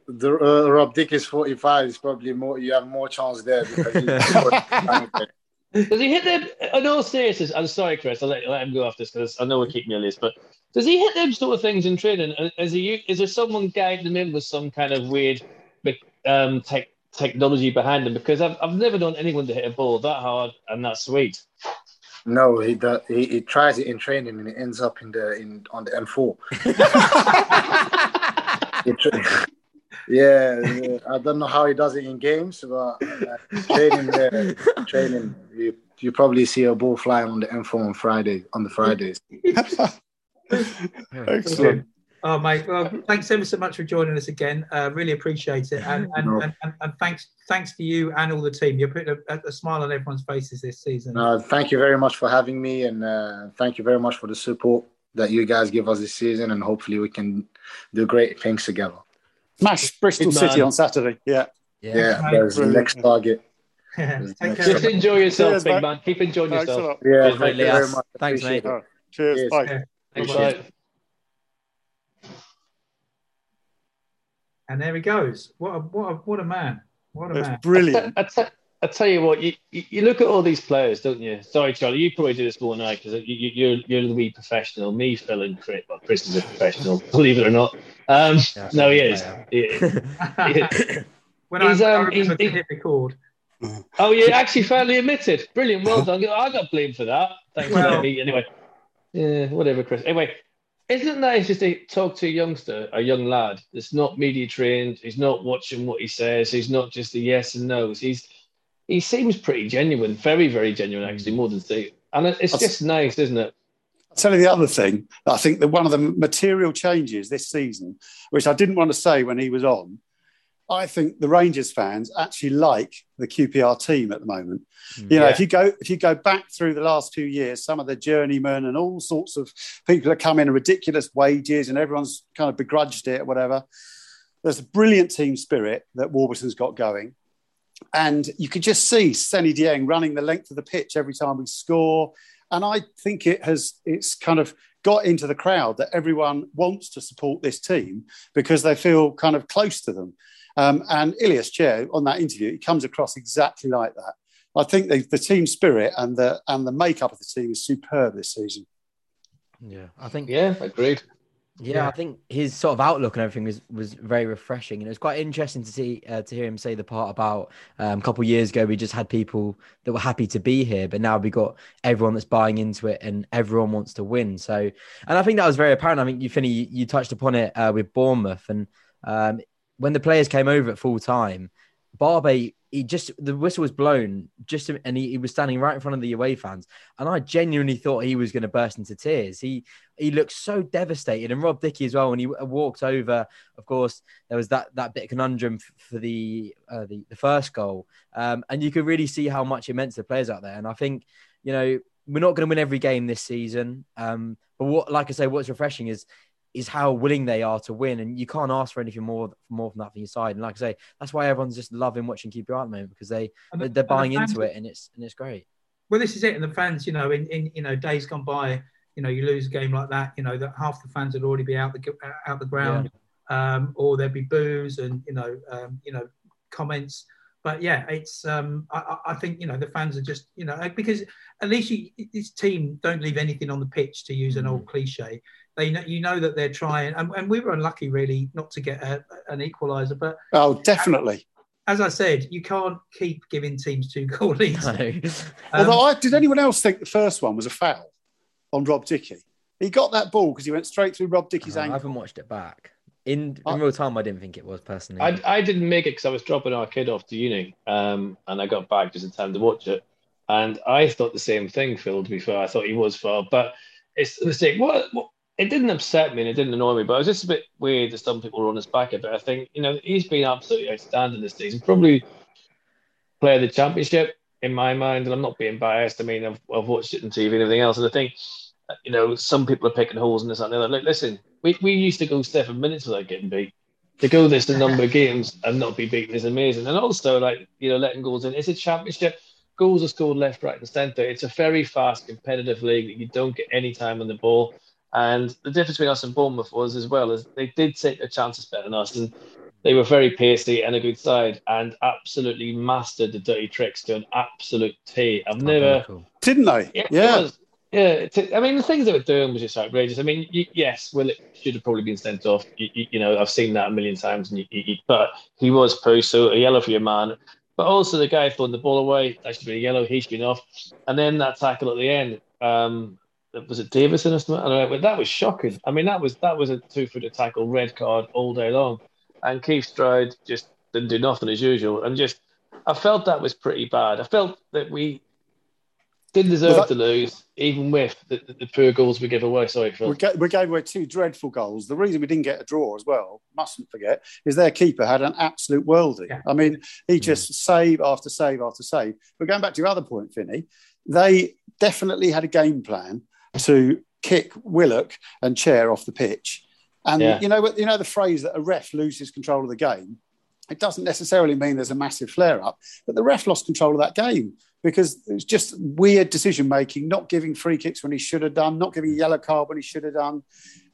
The, the uh, Rob Dickie's 45 is probably more. You have more chance there because he's (laughs) Does he hit them? In all seriousness, I'm sorry, Chris. I'll let, let him go after this because I know we're keeping you Ilias, but does he hit them sort of things in training? Uh, Is he? Is there someone guiding him in with some kind of weird um, tech, technology behind him? Because I've, I've never known anyone to hit a ball that hard and that sweet. no, he, does, he he tries it in training and it ends up in the in on the M4. (laughs) He tra- yeah, yeah, I don't know how he does it in games, but uh, training, uh, (laughs) training, you you probably see a ball flying on the M4 on Friday on the Fridays. (laughs) Excellent. Oh, mate. Well, thanks ever so much for joining us again. Uh, really appreciate it. And and, No. and, and, and thanks thanks to you and all the team. You're putting a, a smile on everyone's faces this season. Uh, thank you very much for having me, and uh, thank you very much for the support that you guys give us this season, and hopefully we can do great things together. Smash Bristol Good man. City on Saturday. Yeah. Yeah. Yeah, there's the next target. (laughs) Take Just enjoy yourself, Cheers, big mate. man. Keep enjoying Thanks yourself. Yeah, Cheers, thank mate, you very much. Thanks, mate. it. Cheers. Cheers. Bye. Thanks, Appreciate mate. And there he goes. What a what a what a man. What a That's man. brilliant. (laughs) I, te- I I tell you what, you, you you look at all these players, don't you? Sorry, Charlie, you probably do this more than I because you, you, you're you're the wee professional. Me, Phil, and Chris. Well, Chris is a professional, (laughs) believe it or not. Um, Yeah, no, he I is. He is. (laughs) (laughs) when He's, I, I um, he's- he- hit record. Oh, you actually finally admitted. Brilliant. Well done. I got blamed for that. Thanks Well- letting me. Anyway, yeah, whatever, Chris. Anyway, isn't that nice just to talk to a youngster, a young lad that's not media trained? He's not watching what he says. He's not just the yes and no's. He's he seems pretty genuine, very, very genuine, actually, more than Steve. And it's That's- just nice, isn't it? I'll tell you the other thing. I think that one of the material changes this season, which I didn't want to say when he was on, I think the Rangers fans actually like the QPR team at the moment. Mm. You know, if you go if you go back through the last two years, some of the journeymen and all sorts of people that come in ridiculous wages, and everyone's kind of begrudged it or whatever. There's a brilliant team spirit that Warburton's got going. And you could just see Seny Dieng running the length of the pitch every time we score. And I think it has it's kind of got into the crowd that everyone wants to support this team because they feel kind of close to them. Um, and Ilias Chair on that interview, he comes across exactly like that. I think the, the team spirit and the and the makeup of the team is superb this season. Yeah, I think Yeah, agreed. Yeah, Yeah. I think his sort of outlook and everything was was very refreshing, and it was quite interesting to see uh, to hear him say the part about um, a couple of years ago we just had people that were happy to be here, but now we got everyone that's buying into it and everyone wants to win. So, and I think that was very apparent. I think you, Finney, you, you touched upon it uh, with Bournemouth, and um, when the players came over at full time, Barbet, he just the whistle was blown, just and he, he was standing right in front of the away fans, and I genuinely thought he was going to burst into tears. He he looked so devastated, and Rob Dickie as well. When he walked over, of course, there was that that bit of conundrum for the uh, the, the first goal, um, and you could really see how much it meant to the players out there. And I think you know we're not going to win every game this season, um, but what, like I say, what's refreshing is is how willing they are to win, and you can't ask for anything more more from that from your side. And like I say, that's why everyone's just loving watching QPR at the moment because they the- they're and the buying fans- into it, and it's and it's great. Well, this is it, and the fans, you know, in, in you know days gone by, you know, you lose a game like that, you know, that half the fans would already be out the out the ground, um, or there'd be boos and you know, um, you know, comments. But yeah, it's um, I, I- I think you know the fans are just you know because at least you, this team don't leave anything on the pitch to use an old cliche. They know you know that they're trying, and, and we were unlucky really not to get a, an equaliser. But Oh, definitely. as I said, you can't keep giving teams two (laughs) goal leads. No. Um, Although, I, did anyone else think the first one was a foul on Rob Dickie? He got that ball because he went straight through Rob Dickie's ankle. I haven't watched it back. In, in real time, I didn't think it was personally. I, I didn't make it because I was dropping our kid off to uni, um, and I got back just in time to watch it. And I thought the same thing, Phil. To be fair, I thought he was foul, but it's a mistake. What, what? It didn't upset me and it didn't annoy me, but it was just a bit weird that some people were on his back a bit. I think you know he's been absolutely outstanding this season. Probably player of the championship in my mind, and I'm not being biased. I mean, I've, I've watched it on TV and everything else, and I think you know some people are picking holes in this and the other. Look, listen, we, we used to go seven minutes without getting beat to go this a number of games and not be beaten is amazing. And also, like, you know, letting goals in. It's a championship. Goals are scored left, right, and centre. It's a very fast, competitive league that you don't get any time on the ball. And the difference between us and Bournemouth was as well as they did take their chances better than us. And they were very pacey and a good side and absolutely mastered the dirty tricks to an absolute T. I've never. Cool. Didn't they? Yeah, Yeah. Yeah, I mean, the things they were doing was just outrageous. I mean, yes, well, it should have probably been sent off. You, you, know, I've seen that a million times, and you, you, but he was poo, so a yellow for your man. But also the guy throwing the ball away, that should be a yellow. He should be off. And then that tackle at the end, um, was it Davison or something? I don't know, that was shocking. I mean, that was that was a two-footer tackle, red card all day long. And Keith Stroud just didn't do nothing as usual. And just, I felt that was pretty bad. I felt that we didn't deserve that- to lose, even with the, the, the poor goals we gave away. Sorry, Phil. We, ga- we gave away two dreadful goals. The reason we didn't get a draw as well, mustn't forget, is their keeper had an absolute worldie. Yeah. I mean, he mm. just save after save after save. But going back to your other point, Finney, they definitely had a game plan to kick Willock and Chair off the pitch. And Yeah. you know? You know the phrase that a ref loses control of the game. It doesn't necessarily mean there's a massive flare up, but the ref lost control of that game because it was just weird decision making, not giving free kicks when he should have done, not giving a yellow card when he should have done.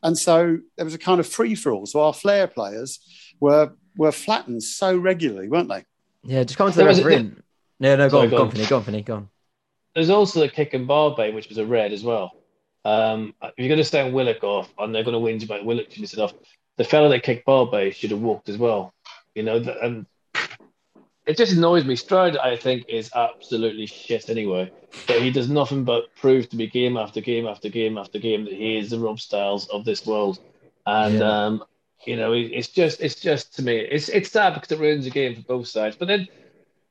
And so there was a kind of free for all. So our flair players were were flattened so regularly, weren't they? Yeah, just come to the There was a- referee. No, no, go Sorry, on, go go on. on, go on, Finney, go on. There's also the kick and Barbet, which was a red as well. Um, if you're going to stand Willock off, and they're going to whinge about Willock finishing it off, the fellow that kicked Barbet should have walked as well. You know, th- and it just annoys me. Stroud, I think, is absolutely shit anyway. But he does nothing but prove to me game after game after game after game that he is the Rob Styles of this world. And Yeah. um, you know, it's just, it's just to me, it's it's sad because it ruins the game for both sides. But then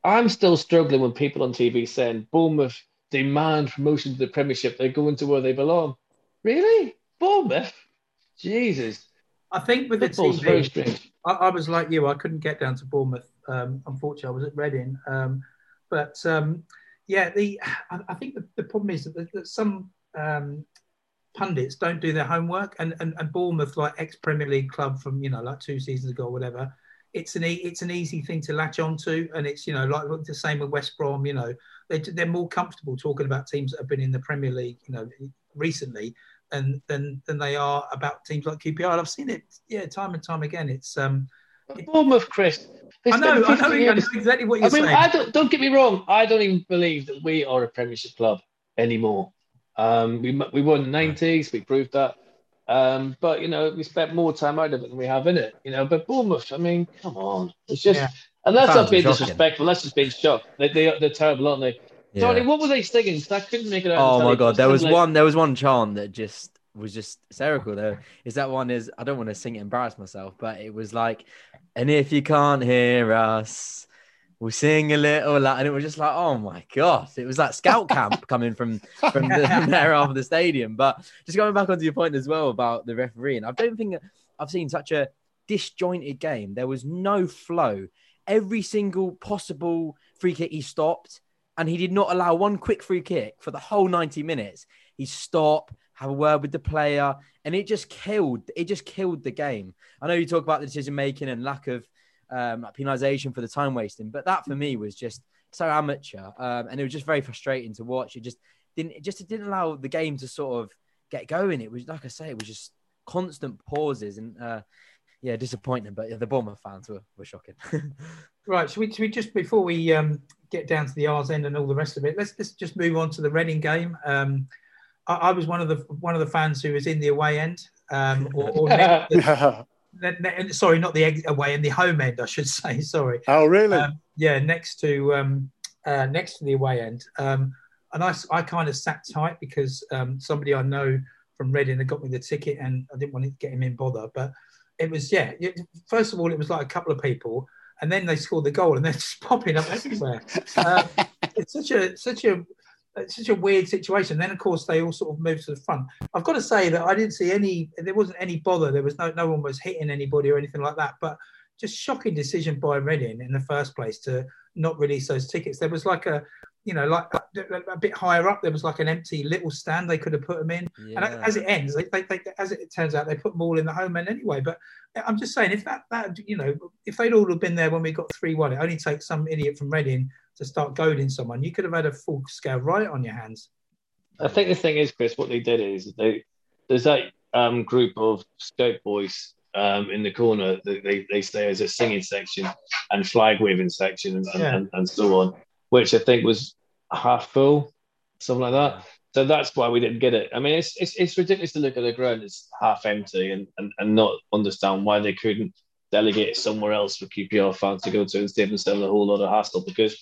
I'm still struggling when people on TV saying Bournemouth demand promotion to the Premiership. They're going to where they belong. Really, Bournemouth? Jesus, I think with the football's very strange. I, I was like you. I couldn't get down to Bournemouth. Um, unfortunately, I was at Reading. Um, but um, yeah, the (sighs) I, I think the, the problem is that, that some um, pundits don't do their homework, and, and, and Bournemouth, like ex Premier League club from you know like two seasons ago or whatever, it's an e- it's an easy thing to latch onto, and it's you know like the same with West Brom. You know they they're more comfortable talking about teams that have been in the Premier League, you know, recently. And than than they are about teams like QPR. And I've seen it, yeah, time and time again. It's um, Bournemouth, Chris. I know, I know, I years- exactly what you're mean, saying. I don't, don't get me wrong. I don't even believe that we are a Premiership club anymore. Um, we we won the nineties. We proved that. Um, but you know, we spent more time out of it than we have in it. You know, but Bournemouth. I mean, come on. It's just, Yeah. and that's not being shocking. disrespectful. That's just being shocked. They, they they're terrible, aren't they? Yeah. What were they singing? I couldn't make it out. Oh my god, there was like- one. There was one chant that just was just hysterical. Though is that one. Is I don't want to sing it, embarrass myself, but it was like, and if you can't hear us, we'll sing a little. la-" And it was just like, oh my god, it was like scout camp (laughs) coming from from, the, from there off the stadium. But just going back onto your point as well about the refereeing, I don't think I've seen such a disjointed game. There was no flow. Every single possible free kick he stopped, and he did not allow one quick free kick for the whole 90 minutes. He stopped, have a word with the player, and it just killed. It just killed the game. I know you talk about the decision making and lack of um, penalisation for the time wasting, but that for me was just so amateur, um, and it was just very frustrating to watch. It just didn't. It just didn't allow the game to sort of get going. It was like I say, it was just constant pauses and. Uh, yeah, disappointing, but yeah, the Bournemouth fans were, were shocking. (laughs) Right, should we, should we just before we um, get down to the R's end and all the rest of it, let's, let's just move on to the Reading game. Um, I, I was one of the one of the fans who was in the away end, um, or, or ne- oh, ne- ne- sorry, not the away end, the home end, I should (laughs) say. Sorry, Oh, really? um, yeah, next to um, uh, next to the away end. Um, and I, I kind of sat tight because um, somebody I know from Reading had got me the ticket, and I didn't want to get him in bother. But it was yeah. it- First of all, it was like a couple of people, and then they scored the goal, and they're (laughs) just popping up everywhere. Um, (laughs) it's such a such a such a weird situation. Then of course they all sort of moved to the front. I've got to say that I didn't see any. There wasn't any bother. There was no no one was hitting anybody or anything like that. But just shocking decision by Reading in the first place to not release those tickets. There was like a you know like a, a bit higher up. There was like an empty little stand they could have put them in. And as it ends, they, they, they, as it turns out, they put them all in the home end anyway. But I'm just saying, if that, that you know, if they'd all have been there when we got 3 1, it only takes some idiot from Reading to start goading someone. You could have had a full scale riot on your hands. I think the thing is, Chris, what they did is they there's that um, group of scout boys um, in the corner that they, they stay as a singing section and flag waving section and, and, Yeah. and, and so on, which I think was half full, something like that. So that's why we didn't get it. I mean, it's it's, it's ridiculous to look at the ground; it's half empty, and, and, and not understand why they couldn't delegate somewhere else for QPR fans to go to and save themselves a whole lot of hassle. Because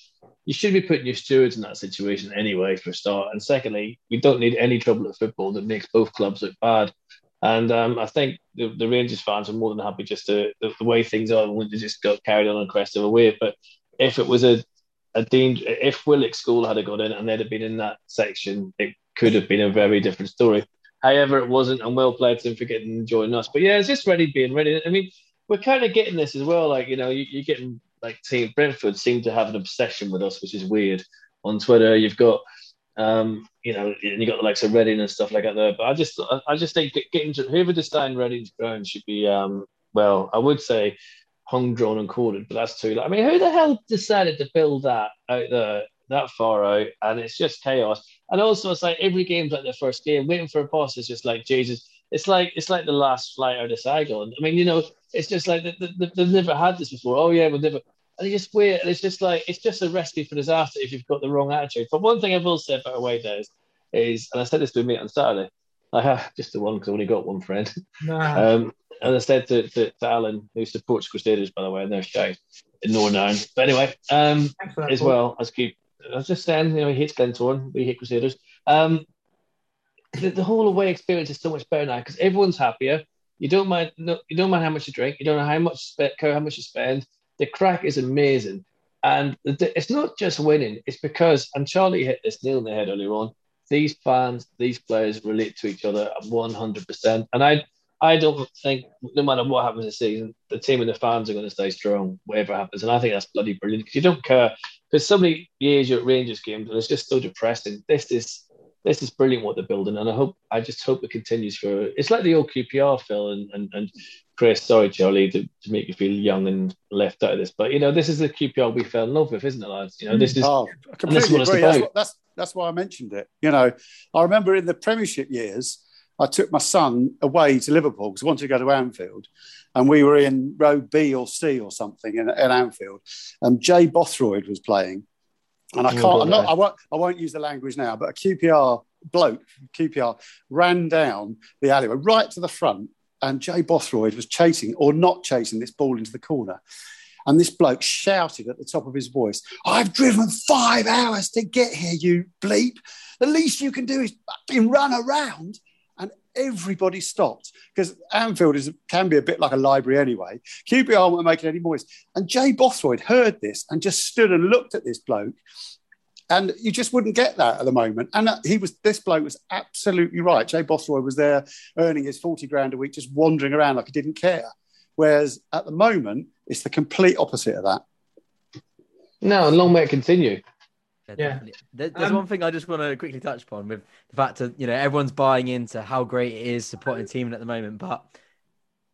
you should be putting your stewards in that situation anyway, for a start. And secondly, we don't need any trouble at football that makes both clubs look bad. And um, I think the, the Rangers fans are more than happy just to the, the way things are when they just got carried on a crest of a wave. But if it was a a deemed if Willock's goal had got in and they'd have been in that section, it could have been a very different story. However, it wasn't, and well played to for getting joining us. But yeah, it's just ready being ready. I mean, we're kind of getting this as well. Like you know, you, you're getting like team Brentford seem to have an obsession with us, which is weird. On Twitter, you've got um, you know, and you got the likes of Reading and stuff like that there. But I just, I- I just think getting to whoever design Reading's ground should be, um, well, I would say hung, drawn, and quartered, but that's too. Late. I mean, who the hell decided to build that out there that far out? And it's just chaos. And also, it's like every game's like the first game. Waiting for a boss is just like Jesus. It's like it's like the last flight out of Saigon. I mean, you know, it's just like they, they, they've never had this before. Oh yeah, we'll never. and you just wait, and it's just like it's just a recipe for disaster if you've got the wrong attitude. But one thing I will say about away days is, and I said this to mate on Saturday, I have just the one because I only got one friend. Nah. (laughs) Um, and I said to, to, to Alan, who supports Crusaders, by the way, and they're shy in Northern. But anyway, um, Thanks for that, as Paul. well as keep. I was just saying, you know, he hates Glentoran, we hate Crusaders. Um, the, the whole away experience is so much better now because everyone's happier. You don't mind, no, you don't mind how much you drink. You don't know how much care how much you spend. The crack is amazing, and the, it's not just winning. It's because, and Charlie hit this nail in the head earlier on. These fans, these players relate to each other one hundred percent, and I, I don't think no matter what happens this season, the team and the fans are going to stay strong, whatever happens. And I think that's bloody brilliant because you don't care. Because so many years you're at Rangers games and it's just so depressing. This is this is brilliant what they're building, and I hope I just hope it continues for. It's like the old QPR, Phil and and, and Chris. Sorry, Charlie, to, to make you feel young and left out of this, but you know this is the QPR we fell in love with, isn't it, lads? You know this is Oh, and this is what it's agree. That's, what, that's that's why I mentioned it. You know, I remember in the Premiership years, I took my son away to Liverpool because I wanted to go to Anfield, and we were in row B or C or something in, in Anfield, and Jay Bothroyd was playing, and I Oh, can't. I'm not, no. I won't. I won't use the language now, but a QPR bloke, QPR, ran down the alleyway right to the front, and Jay Bothroyd was chasing or not chasing this ball into the corner. And this bloke shouted at the top of his voice, I've driven five hours to get here, you bleep. The least you can do is fucking run around. And everybody stopped because Anfield is, can be a bit like a library anyway. QPR weren't making any noise. And Jay Bothroyd heard this and just stood and looked at this bloke. And you just wouldn't get that at the moment. And uh, he was, this bloke was absolutely right. Jay Bothroyd was there earning his 40 grand a week, just wandering around like he didn't care. Whereas at the moment, it's the complete opposite of that. no, and long may it continue. Yeah. definitely. There- There's Um, one thing I just want to quickly touch upon with the fact that you know everyone's buying into how great it is supporting the team at the moment, but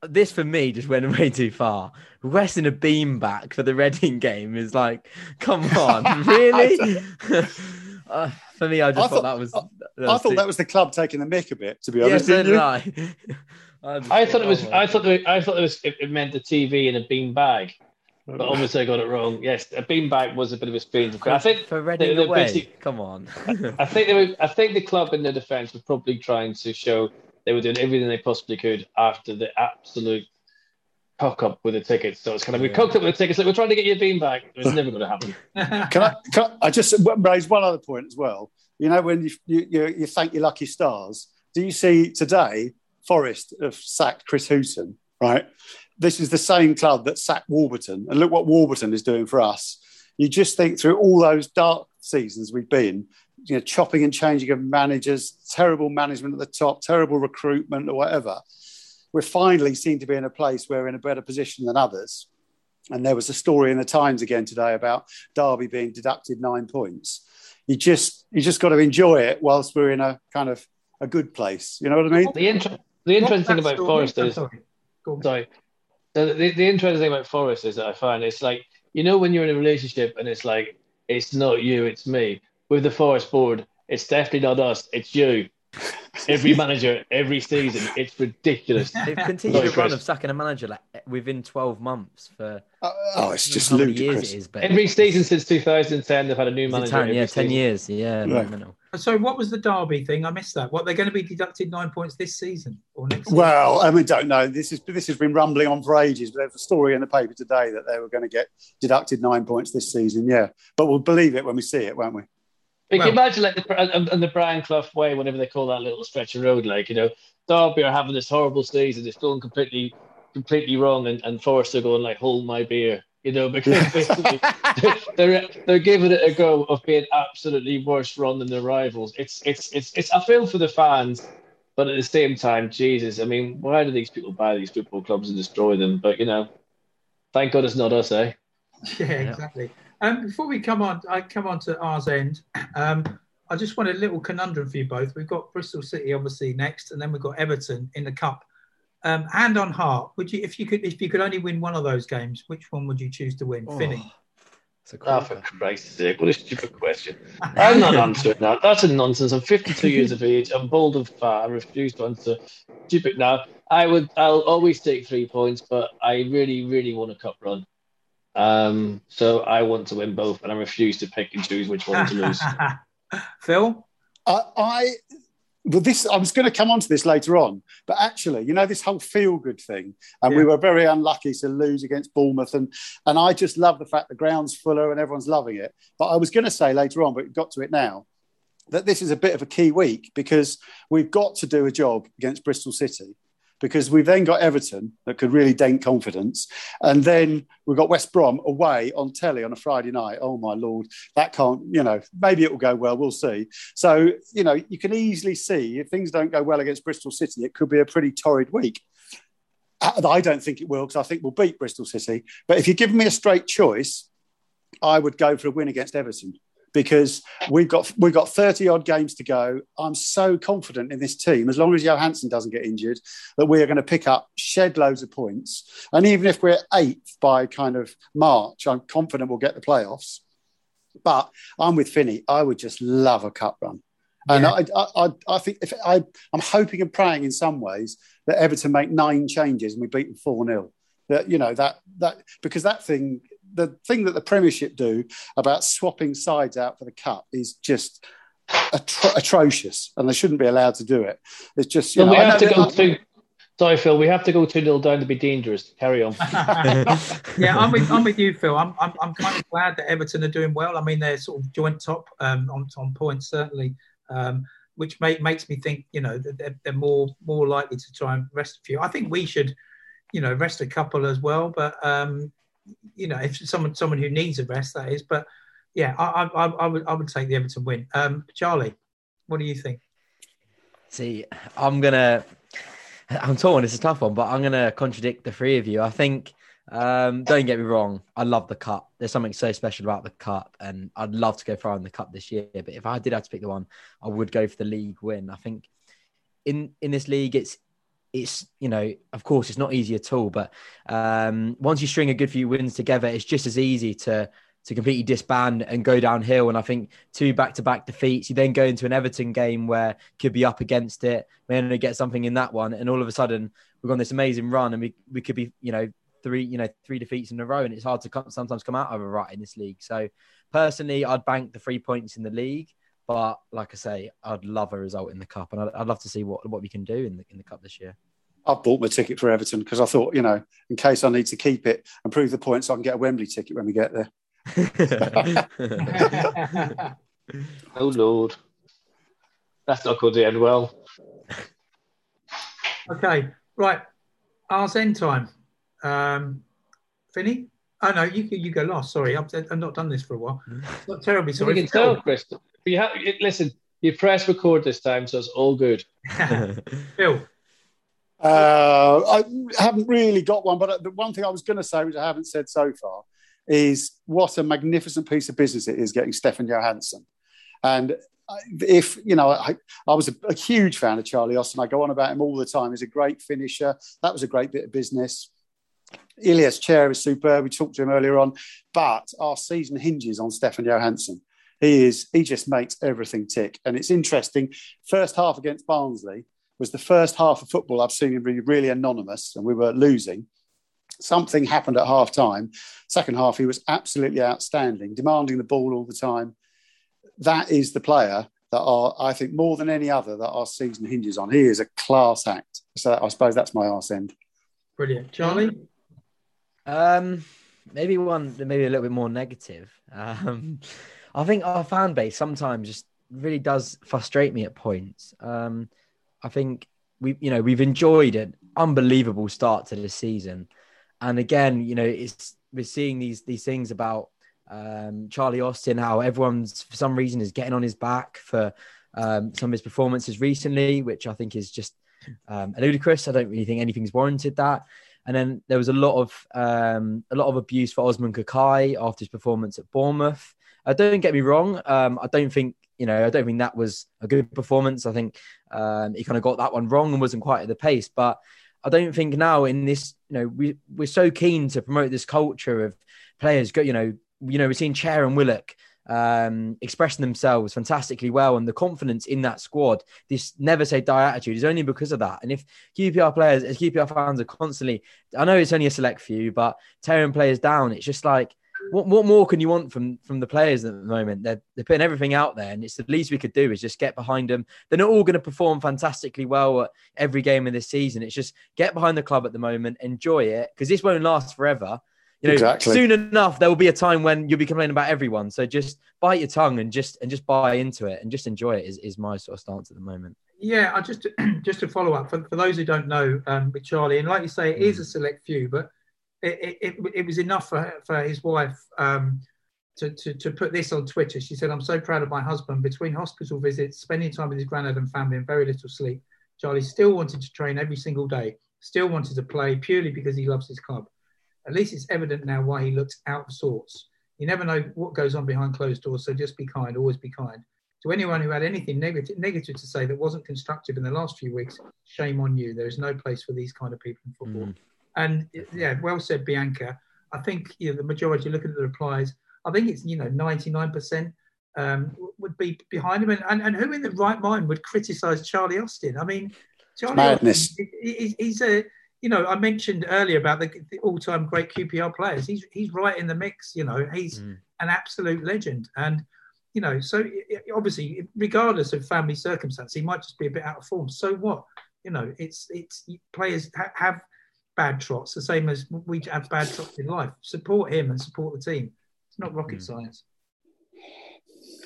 this for me just went (laughs) way too far. Resting a beam back for the Reading game is like, come (laughs) on, really? (laughs) uh, for me, I just I thought, thought- that was. that I was thought too- that was the club taking the mick a bit, to be Yeah, honest. so didn't you? I. I, I thought it oh was. I thought. It, I thought it was. It, it meant the TV in a bean bag, but obviously I got it wrong. Yes, a bean bag was a bit of a strange. I think. for Reading they- they away. basically- Come on. I think they were. I think the club in their defence were probably trying to show they were doing everything they possibly could after the absolute cock up with the tickets. So it's kind of we Yeah. cocked up with the tickets. Like we're trying to get your a bean bag. It's never going to happen. (laughs) Can I, can I, I just raise one other point as well? You know, when you, you, you, you thank your lucky stars, do you see today Forest have sacked Chris Hughton, right? This is the same club that sacked Warburton. And look what Warburton is doing for us. You just think through all those dark seasons we've been, you know, chopping and changing of managers, terrible management at the top, terrible recruitment or whatever. We finally seem to be in a place where we're in a better position than others. And there was a story in the Times again today about Derby being deducted nine points. You just you just got to enjoy it whilst we're in a kind of a good place. You know what I mean? The inter- the interesting thing about Forest is Sorry. Sorry. The, the, the interesting thing about Forest is that I find it's like, you know, when you're in a relationship and it's like, it's not you, it's me. With the Forest board, it's definitely not us, it's you. Every (laughs) manager, every season, it's ridiculous. They've continued Sorry, a run Chris. of sacking a manager like within 12 months for Oh, it's just how many years ludicrous. it is. But Every season since 2010, they've had a new manager. 10, every yeah, 10 years. Yeah, Right. Uh, mental. So, what was the Derby thing? I missed that. What they're going to be deducted nine points this season or next? season? Well, I mean, don't know. This is this has been rumbling on for ages. But there's a story in the paper today that they were going to get deducted nine points this season. Yeah, but we'll believe it when we see it, won't we? But Well- can you imagine like the, and, and the Brian Clough way, whatever they call that little stretch of road, like you know, Derby are having this horrible season, it's going completely, completely wrong, and, and Forest are going like, hold my beer, you know, (laughs) because basically they're they're giving it a go of being absolutely worse run than their rivals. It's it's it's it's I feel for the fans, but at the same time, Jesus, I mean, why do these people buy these football clubs and destroy them? But you know, thank God it's not us, eh? (laughs) Yeah, exactly. Um, before we come on, I come on to ours end. Um, I just want a little conundrum for you both. We've got Bristol City obviously next, and then we've got Everton in the cup. Um, hand on heart, would you, if you could, if you could only win one of those games, which one would you choose to win? Oh, Finny. it's a Oh, for. Christ's sake, what a stupid question. (laughs) I'm not answering that. That's a nonsense. I'm 52 years of age. I'm bold and fat. I refuse to answer stupid now. I would. I'll always take three points, but I really, really want a cup run. Um, so I want to win both, and I refuse to pick and choose which one to lose. (laughs) Phil? I, I well, this I was going to come on to this later on, but actually, you know, this whole feel good thing, and we were very unlucky to lose against Bournemouth, and and I just love the fact the ground's fuller and everyone's loving it. But I was going to say later on, but got to it now, that this is a bit of a key week because we've got to do a job against Bristol City. Because we've then got Everton that could really dent confidence. And then we've got West Brom away on telly on a Friday night. Oh, my Lord. That can't, you know, maybe it will go well. We'll see. So, you know, you can easily see if things don't go well against Bristol City, it could be a pretty torrid week. Uh, I I don't think it will because I think we'll beat Bristol City. But if you give me a straight choice, I would go for a win against Everton because we've got we've got 30 odd games to go. I'm so confident in this team, as long as Johansen doesn't get injured, that we are going to pick up shed loads of points. And even if we're eighth by kind of March, I'm confident we'll get the playoffs. But I'm with Finney. I would just love a cup run. And Yeah. I, I, I, I think if I, I'm hoping and praying in some ways that Everton make nine changes and we beat them 4 0. That, you know, that, that, because that thing, the thing that the Premiership do about swapping sides out for the cup is just atro- atrocious and they shouldn't be allowed to do it. It's just, you So know, we I have to go that- to. Sorry, Phil. We have to go two 0 down to be dangerous. Carry on. (laughs) yeah, I'm with, I'm with you, Phil. I'm, I'm, I'm kind of glad that Everton are doing well. I mean, they're sort of joint top um, on, on points, certainly, um, which make, makes me think, you know, that they're, they're more more likely to try and rest a few. I think we should, you know, rest a couple as well. But, um, you know, if someone someone who needs a rest, that is. But, yeah, I, I, I, would I would take the Everton win. Um, Charlie, what do you think? See, I'm gonna. I'm torn. It's a tough one, but I'm gonna contradict the three of you. I think. Um, don't get me wrong. I love the cup. There's something so special about the cup, and I'd love to go far in the cup this year. But if I did have to pick the one, I would go for the league win. I think in in this league, it's it's you know, of course, it's not easy at all. But um, once you string a good few wins together, it's just as easy to to completely disband and go downhill. And I think two back to back defeats, you then go into an Everton game where could be up against it, may only get something in that one, and all of a sudden we've on this amazing run, and we we could be you know three you know three defeats in a row, and it's hard to come, sometimes come out of a rut in this league. So personally, I'd bank the three points in the league. But like I say, I'd love a result in the cup, and I'd, I'd love to see what, what we can do in the in the cup this year. I bought my ticket for Everton because I thought, you know, in case I need to keep it and prove the points, I can get a Wembley ticket when we get there. (laughs) Oh Lord, that's not going to end well. Okay, right. Ours end time. Um, Finny? Oh no, you you go last. Sorry, I've, I've not done this for a while. Not terribly sorry. we sorry. can tell, Chris. You have, listen, you press record this time, so it's all good. (laughs) (laughs) Phil. Uh, I haven't really got one, but the one thing I was going to say, which I haven't said so far, is what a magnificent piece of business it is getting Stefan Johansen. And if, you know, I, I was a, a huge fan of Charlie Austin. I go on about him all the time. He's a great finisher. That was a great bit of business. Ilias Chair is superb. We talked to him earlier on, but our season hinges on Stefan Johansen. He is, he just makes everything tick. And it's interesting. First half against Barnsley, was the first half of football I've seen him be really anonymous and we were losing. Something happened at half time. Second half, he was absolutely outstanding, demanding the ball all the time. That is the player that are, I think, more than any other that our season hinges on. He is a class act. So I suppose that's my arse end. Brilliant. Charlie? Um, maybe one, that maybe a little bit more negative. Um, I think our fan base sometimes just really does frustrate me at points. Um, I think we, you know, we've enjoyed an unbelievable start to the season, and again, you know, it's we're seeing these these things about um, Charlie Austin, how everyone's for some reason is getting on his back for um, some of his performances recently, which I think is just um, ludicrous. I don't really think anything's warranted that. And then there was a lot of um, a lot of abuse for Osman Kakay after his performance at Bournemouth. Uh, don't get me wrong. Um, I don't think you know. I don't think that was a good performance. I think um, he kind of got that one wrong and wasn't quite at the pace. But I don't think now in this, you know, we we're so keen to promote this culture of players. Go, you know, you know, we've seen Chair and Willock um, expressing themselves fantastically well, and the confidence in that squad, this never say die attitude is only because of that. And if QPR players, as QPR fans are constantly, I know it's only a select few, but tearing players down, it's just like what, what more can you want from from the players at the moment? They're, they're putting everything out there, and it's the least we could do is just get behind them. They're not all going to perform fantastically well at every game of this season. It's just get behind the club at the moment, enjoy it, because this won't last forever. You know, Exactly. soon enough there will be a time when you'll be complaining about everyone. So just bite your tongue and just and just buy into it and just enjoy it is, is my sort of stance at the moment. Yeah, I just (clears throat) just to follow up for, for those who don't know, um, with Charlie, and like you say, it is a select few, but it, it, it, it was enough for for his wife um, to, to to put this on Twitter. She said, "I'm so proud of my husband. Between hospital visits, spending time with his granddad and family, and very little sleep, Charlie still wanted to train every single day. Still wanted to play purely because he loves his club. At least it's evident now why he looks out of sorts. You never know what goes on behind closed doors, so just be kind. Always be kind." To anyone who had anything negative, negative to say that wasn't constructive in the last few weeks, shame on you. There is no place for these kind of people in football. Mm. And yeah, well said, Bianca. I think you know, the majority, looking at the replies, I think it's you know 99% um, would be behind him. And, and, and who in the right mind would criticise Charlie Austin? I mean, Charlie madness. Austin, he- he- he's a you know I mentioned earlier about the, the all-time great QPR players. He's he's right in the mix. You know, he's Mm. an absolute legend. And you know, so i- i- obviously, regardless of family circumstance, he might just be a bit out of form. So what? You know, it's it's players ha- have bad trots, the same as we have bad trots in life. Support him and support the team. It's not rocket Mm. science.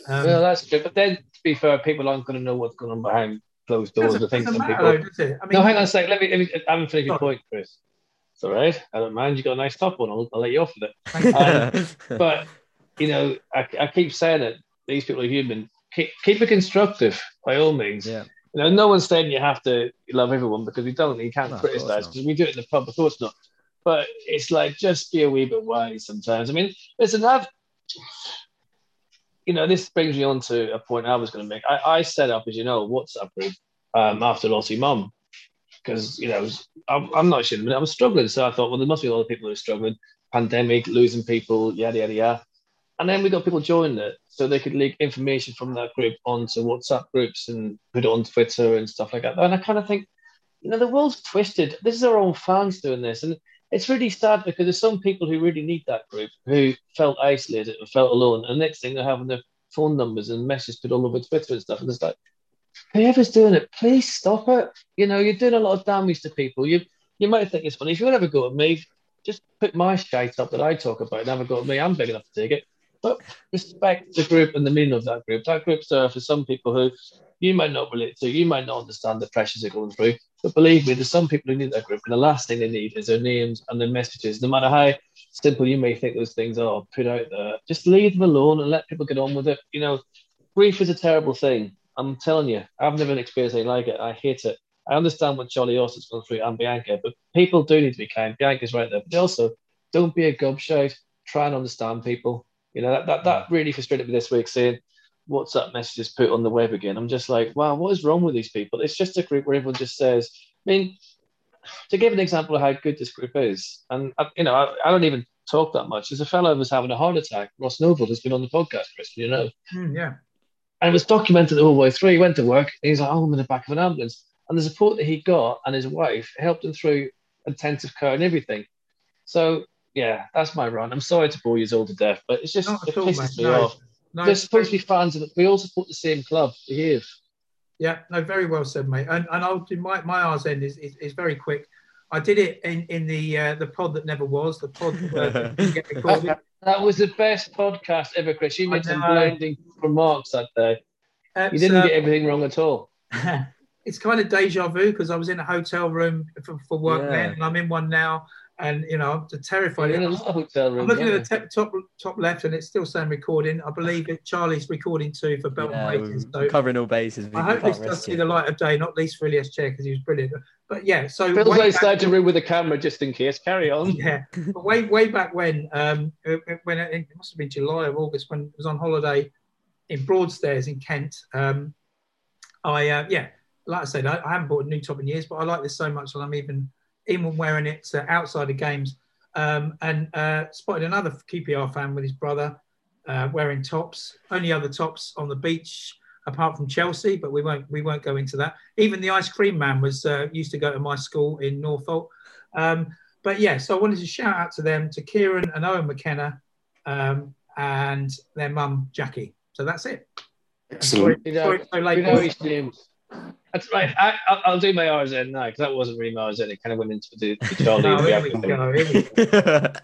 Um, well, that's true. But then, to be fair, people aren't going to know what's going on behind closed doors. doesn't, I think doesn't some matter, people. though, does it? I mean, no, hang on a sec. Let me. Let me I haven't finished your point, Chris. It's all right. I don't mind. You got a nice top on. I'll, I'll let you off with it. Um, but you know, I, I keep saying it. These people are human. Keep, keep it constructive by all means. yeah. You know, no one's saying you have to love everyone because we don't. You can't No, criticize because we do it in the pub. Of course not. But it's like just be a wee bit wise sometimes. I mean, listen, I've. You know, this brings me on to a point I was going to make. I, I set up, as you know, WhatsApp group um, after Aussie Mum because you know I'm, I'm not sure, but I was struggling. So I thought, well, there must be a lot of people who are struggling. Pandemic, losing people, yada yada yada. And then we got people joining it, so they could leak information from that group onto WhatsApp groups and put it on Twitter and stuff like that. And I kind of think, you know, the world's twisted. This is our own fans doing this, and it's really sad because there's some people who really need that group who felt isolated and felt alone. And next thing they're having their phone numbers and messages put all over Twitter and stuff. And it's like, whoever's doing it, please stop it. You know, you're doing a lot of damage to people. You you might think it's funny. If you a go at me, just put my shite up that I talk about and have a go at me. I'm big enough to take it. But respect the group and the meaning of that group. That group's there for some people who you might not relate to, you might not understand the pressures they're going through. But believe me, there's some people who need that group, and the last thing they need is their names and their messages. No matter how simple you may think those things are, put out there. Just leave them alone and let people get on with it. You know, grief is a terrible thing. I'm telling you, I've never experienced anything like it. I hate it. I understand what Charlie Austin's gone through and Bianca, but people do need to be kind. Bianca's right there. But also, don't be a gobshite. Try and understand people. You know, that, that, that really frustrated me this week seeing WhatsApp messages put on the web again. I'm just like, wow, what is wrong with these people? It's just a group where everyone just says, I mean, to give an example of how good this group is, and uh, you know, I, I don't even talk that much. There's a fellow who was having a heart attack, Ross Noble, who's been on the podcast, Chris, you know, Mm, yeah. and it was documented all the whole way through. He went to work, and he's like, oh, I'm in the back of an ambulance, and the support that he got and his wife helped him through intensive care and everything. So yeah, that's my run. I'm sorry to bore you all to death, but it's just Not it at all, pisses me No. off. No, They're supposed to be fans of it. We all support the same club. Behave. Yeah, no, very well said, mate. And, and I'll do my my R's end is, is, is very quick. I did it in, in the uh, the pod that never was, the pod (laughs) that didn't get recorded. (laughs) That was the best podcast ever, Chris. You made some know. blinding remarks that day. You didn't uh, get everything wrong at all. (laughs) it's kind of deja vu because I was in a hotel room for, for work Yeah. then, and I'm in one now, and you know I'm terrified. You're in a lot of hotel I'm rooms. looking at the te- top top left, and it's still saying recording. I believe it. Charlie's recording too for Belton Yeah, Races. So covering all bases. I hope can't this does see the light of day, not least for Ilias Chair because he was brilliant. But yeah, so you? Feels way like back- starting to room with a camera just in case. Carry on. yeah, but way way back when, um, uh, when it, it must have been July or August when I was on holiday in Broadstairs in Kent. Um, I uh, yeah, like I said, I, I haven't bought a new top in years, but I like this so much that I'm even even wearing it uh, outside of games. Um, and uh, spotted another QPR fan with his brother uh, wearing tops. Only other tops on the beach apart from Chelsea, but we won't we won't go into that. Even the ice cream man was uh, used to go to my school in Norfolk. Um, but yeah, so I wanted to shout out to them, to Kieran and Owen McKenna, um, and their mum Jackie. So that's it. Excellent. You know, Sorry, so late, you know his names. That's right. I, I'll, I'll do my R's end now because that wasn't really my R's end. It kind of went into the, the (laughs) Charlie. Oh, here we go. Here we go. (laughs)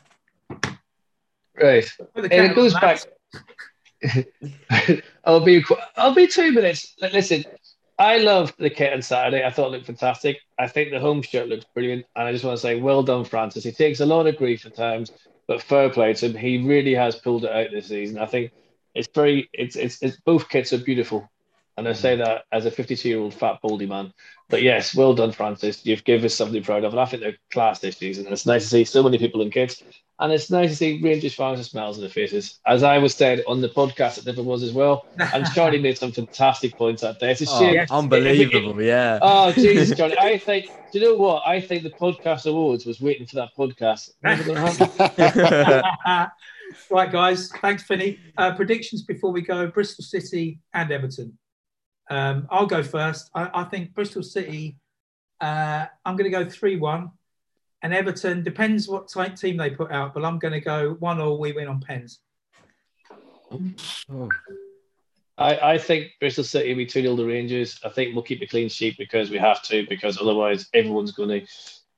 Right. And it goes back. (laughs) I'll be I'll be two minutes. Listen, I loved the kit on Saturday. I thought it looked fantastic. I think the home shirt looks brilliant, and I just want to say, well done, Francis. He takes a lot of grief at times, but fair play to him. He really has pulled it out this season. I think it's very it's it's, it's both kits are beautiful, and I say that as a 52 year old fat baldy man. But yes, well done, Francis. You've given us something to be proud of, and I think they're class this season. And it's nice to see so many people and kids. And it's nice to see Rangers fans with smiles on their faces. As I was said on the podcast, it never was as well. And Charlie made some fantastic points out there. It's a Oh, shame. yes. unbelievable, yeah. Oh, Jesus, Charlie. I think, do you know what? I think the Podcast Awards was waiting for that podcast. Never gonna happen. (laughs) right, guys. Thanks, Finney. Uh, predictions before we go: Bristol City and Everton. Um, I'll go first. I, I think Bristol City. Uh, I'm going to go three-one, and Everton depends what type team they put out, but I'm going to go one or we win on pens. Oh. I, I think Bristol City will be 2 0 to Rangers. I think we'll keep a clean sheet because we have to, because otherwise everyone's going to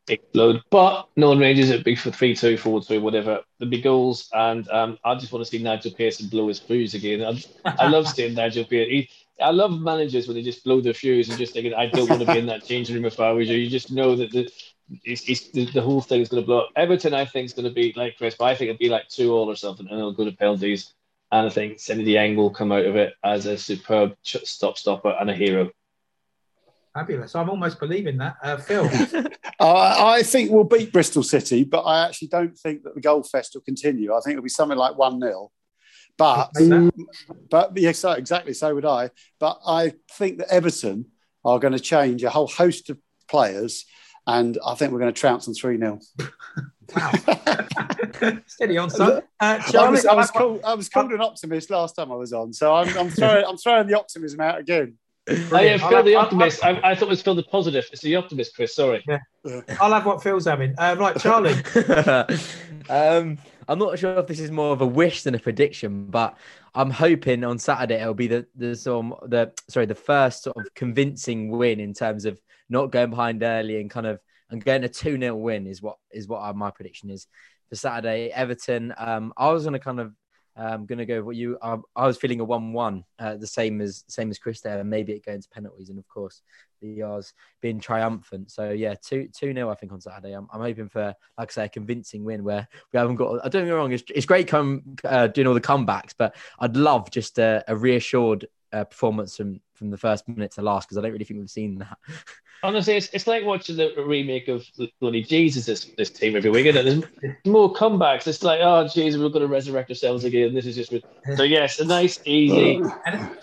explode. But knowing Rangers, it'd be for 3 2, 4 2, whatever. There'll be goals. And um, I just want to see Nigel Pearson blow his fuse again. I, I love seeing Nigel Pearson. He, I love managers when they just blow their fuse and just thinking, I don't want to be in that changing room if I was you. You just know that the, it's, it's, the, the whole thing is going to blow up. Everton, I think, is going to be like Chris, but I think it'll be like 2 all or something, and it'll go to penalties. And I think Seny Dieng will come out of it as a superb ch- stop stopper and a hero. Fabulous. I'm almost believing that. Uh, Phil. (laughs) Uh, I think we'll beat Bristol City, but I actually don't think that the goal fest will continue. I think it'll be something like 1 0. But, but yes, so, exactly, so would I. But I think that Everton are going to change a whole host of players, and I think we're going to trounce them 3 0. Wow. (laughs) Steady on, son. Uh, I Charlie, was, I, was I've- called, I was called an optimist last time I was on, so I'm, I'm, throwing, I'm throwing the optimism out again. I am Brilliant. I'll Phil the optimist. I, I thought it was Phil the positive. It's the optimist, Chris. Sorry. I'll have what Phil's having. Uh, right, (laughs) Charlie. (laughs) um, I'm not sure if this is more of a wish than a prediction, but I'm hoping on Saturday it'll be the the sort the sorry the first sort of convincing win in terms of not going behind early and kind of and getting a two 0 win is what is what my prediction is for Saturday. Everton. Um, I was gonna kind of um gonna go with what you. I, I was feeling a one one, uh, the same as same as Chris there, and maybe it going to penalties, and of course the R's being triumphant. So yeah, two two 0 I think on Saturday. I'm, I'm hoping for like I say a convincing win where we haven't got. I don't get me wrong, it's, it's great come uh, doing all the comebacks, but I'd love just a, a reassured uh, performance from from the first minute to last because I don't really think we've seen that. (laughs) Honestly, it's, it's like watching the remake of bloody Jesus this, this team every week. Isn't? There's more comebacks. It's like, oh, Jesus, we're going to resurrect ourselves again. This is just. So, yes, a nice, easy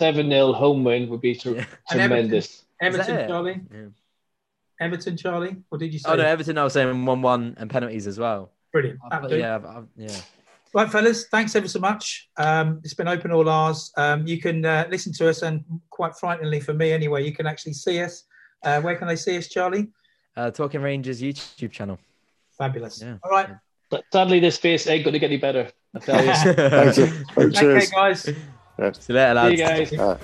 7 0 home win would be tr- Yeah. And Everton- tremendous. Everton. Charlie. Yeah. Everton, Charlie. What did you say? Oh no, Everton. I was saying one one and penalties as well. Brilliant. I've- yeah, I've- I've- yeah. Right, fellas, thanks ever so much. Um, it's been Open All R's. Um, you can uh, listen to us, and quite frighteningly for me anyway, you can actually see us. Uh, where can they see us, Charlie? Uh, Talking Rangers YouTube channel. Fabulous. Yeah. All right. But sadly, this face ain't going to get any better. I tell you. (laughs) Thank you. Okay, Cheers. guys. See you later, lads. See you guys. Uh,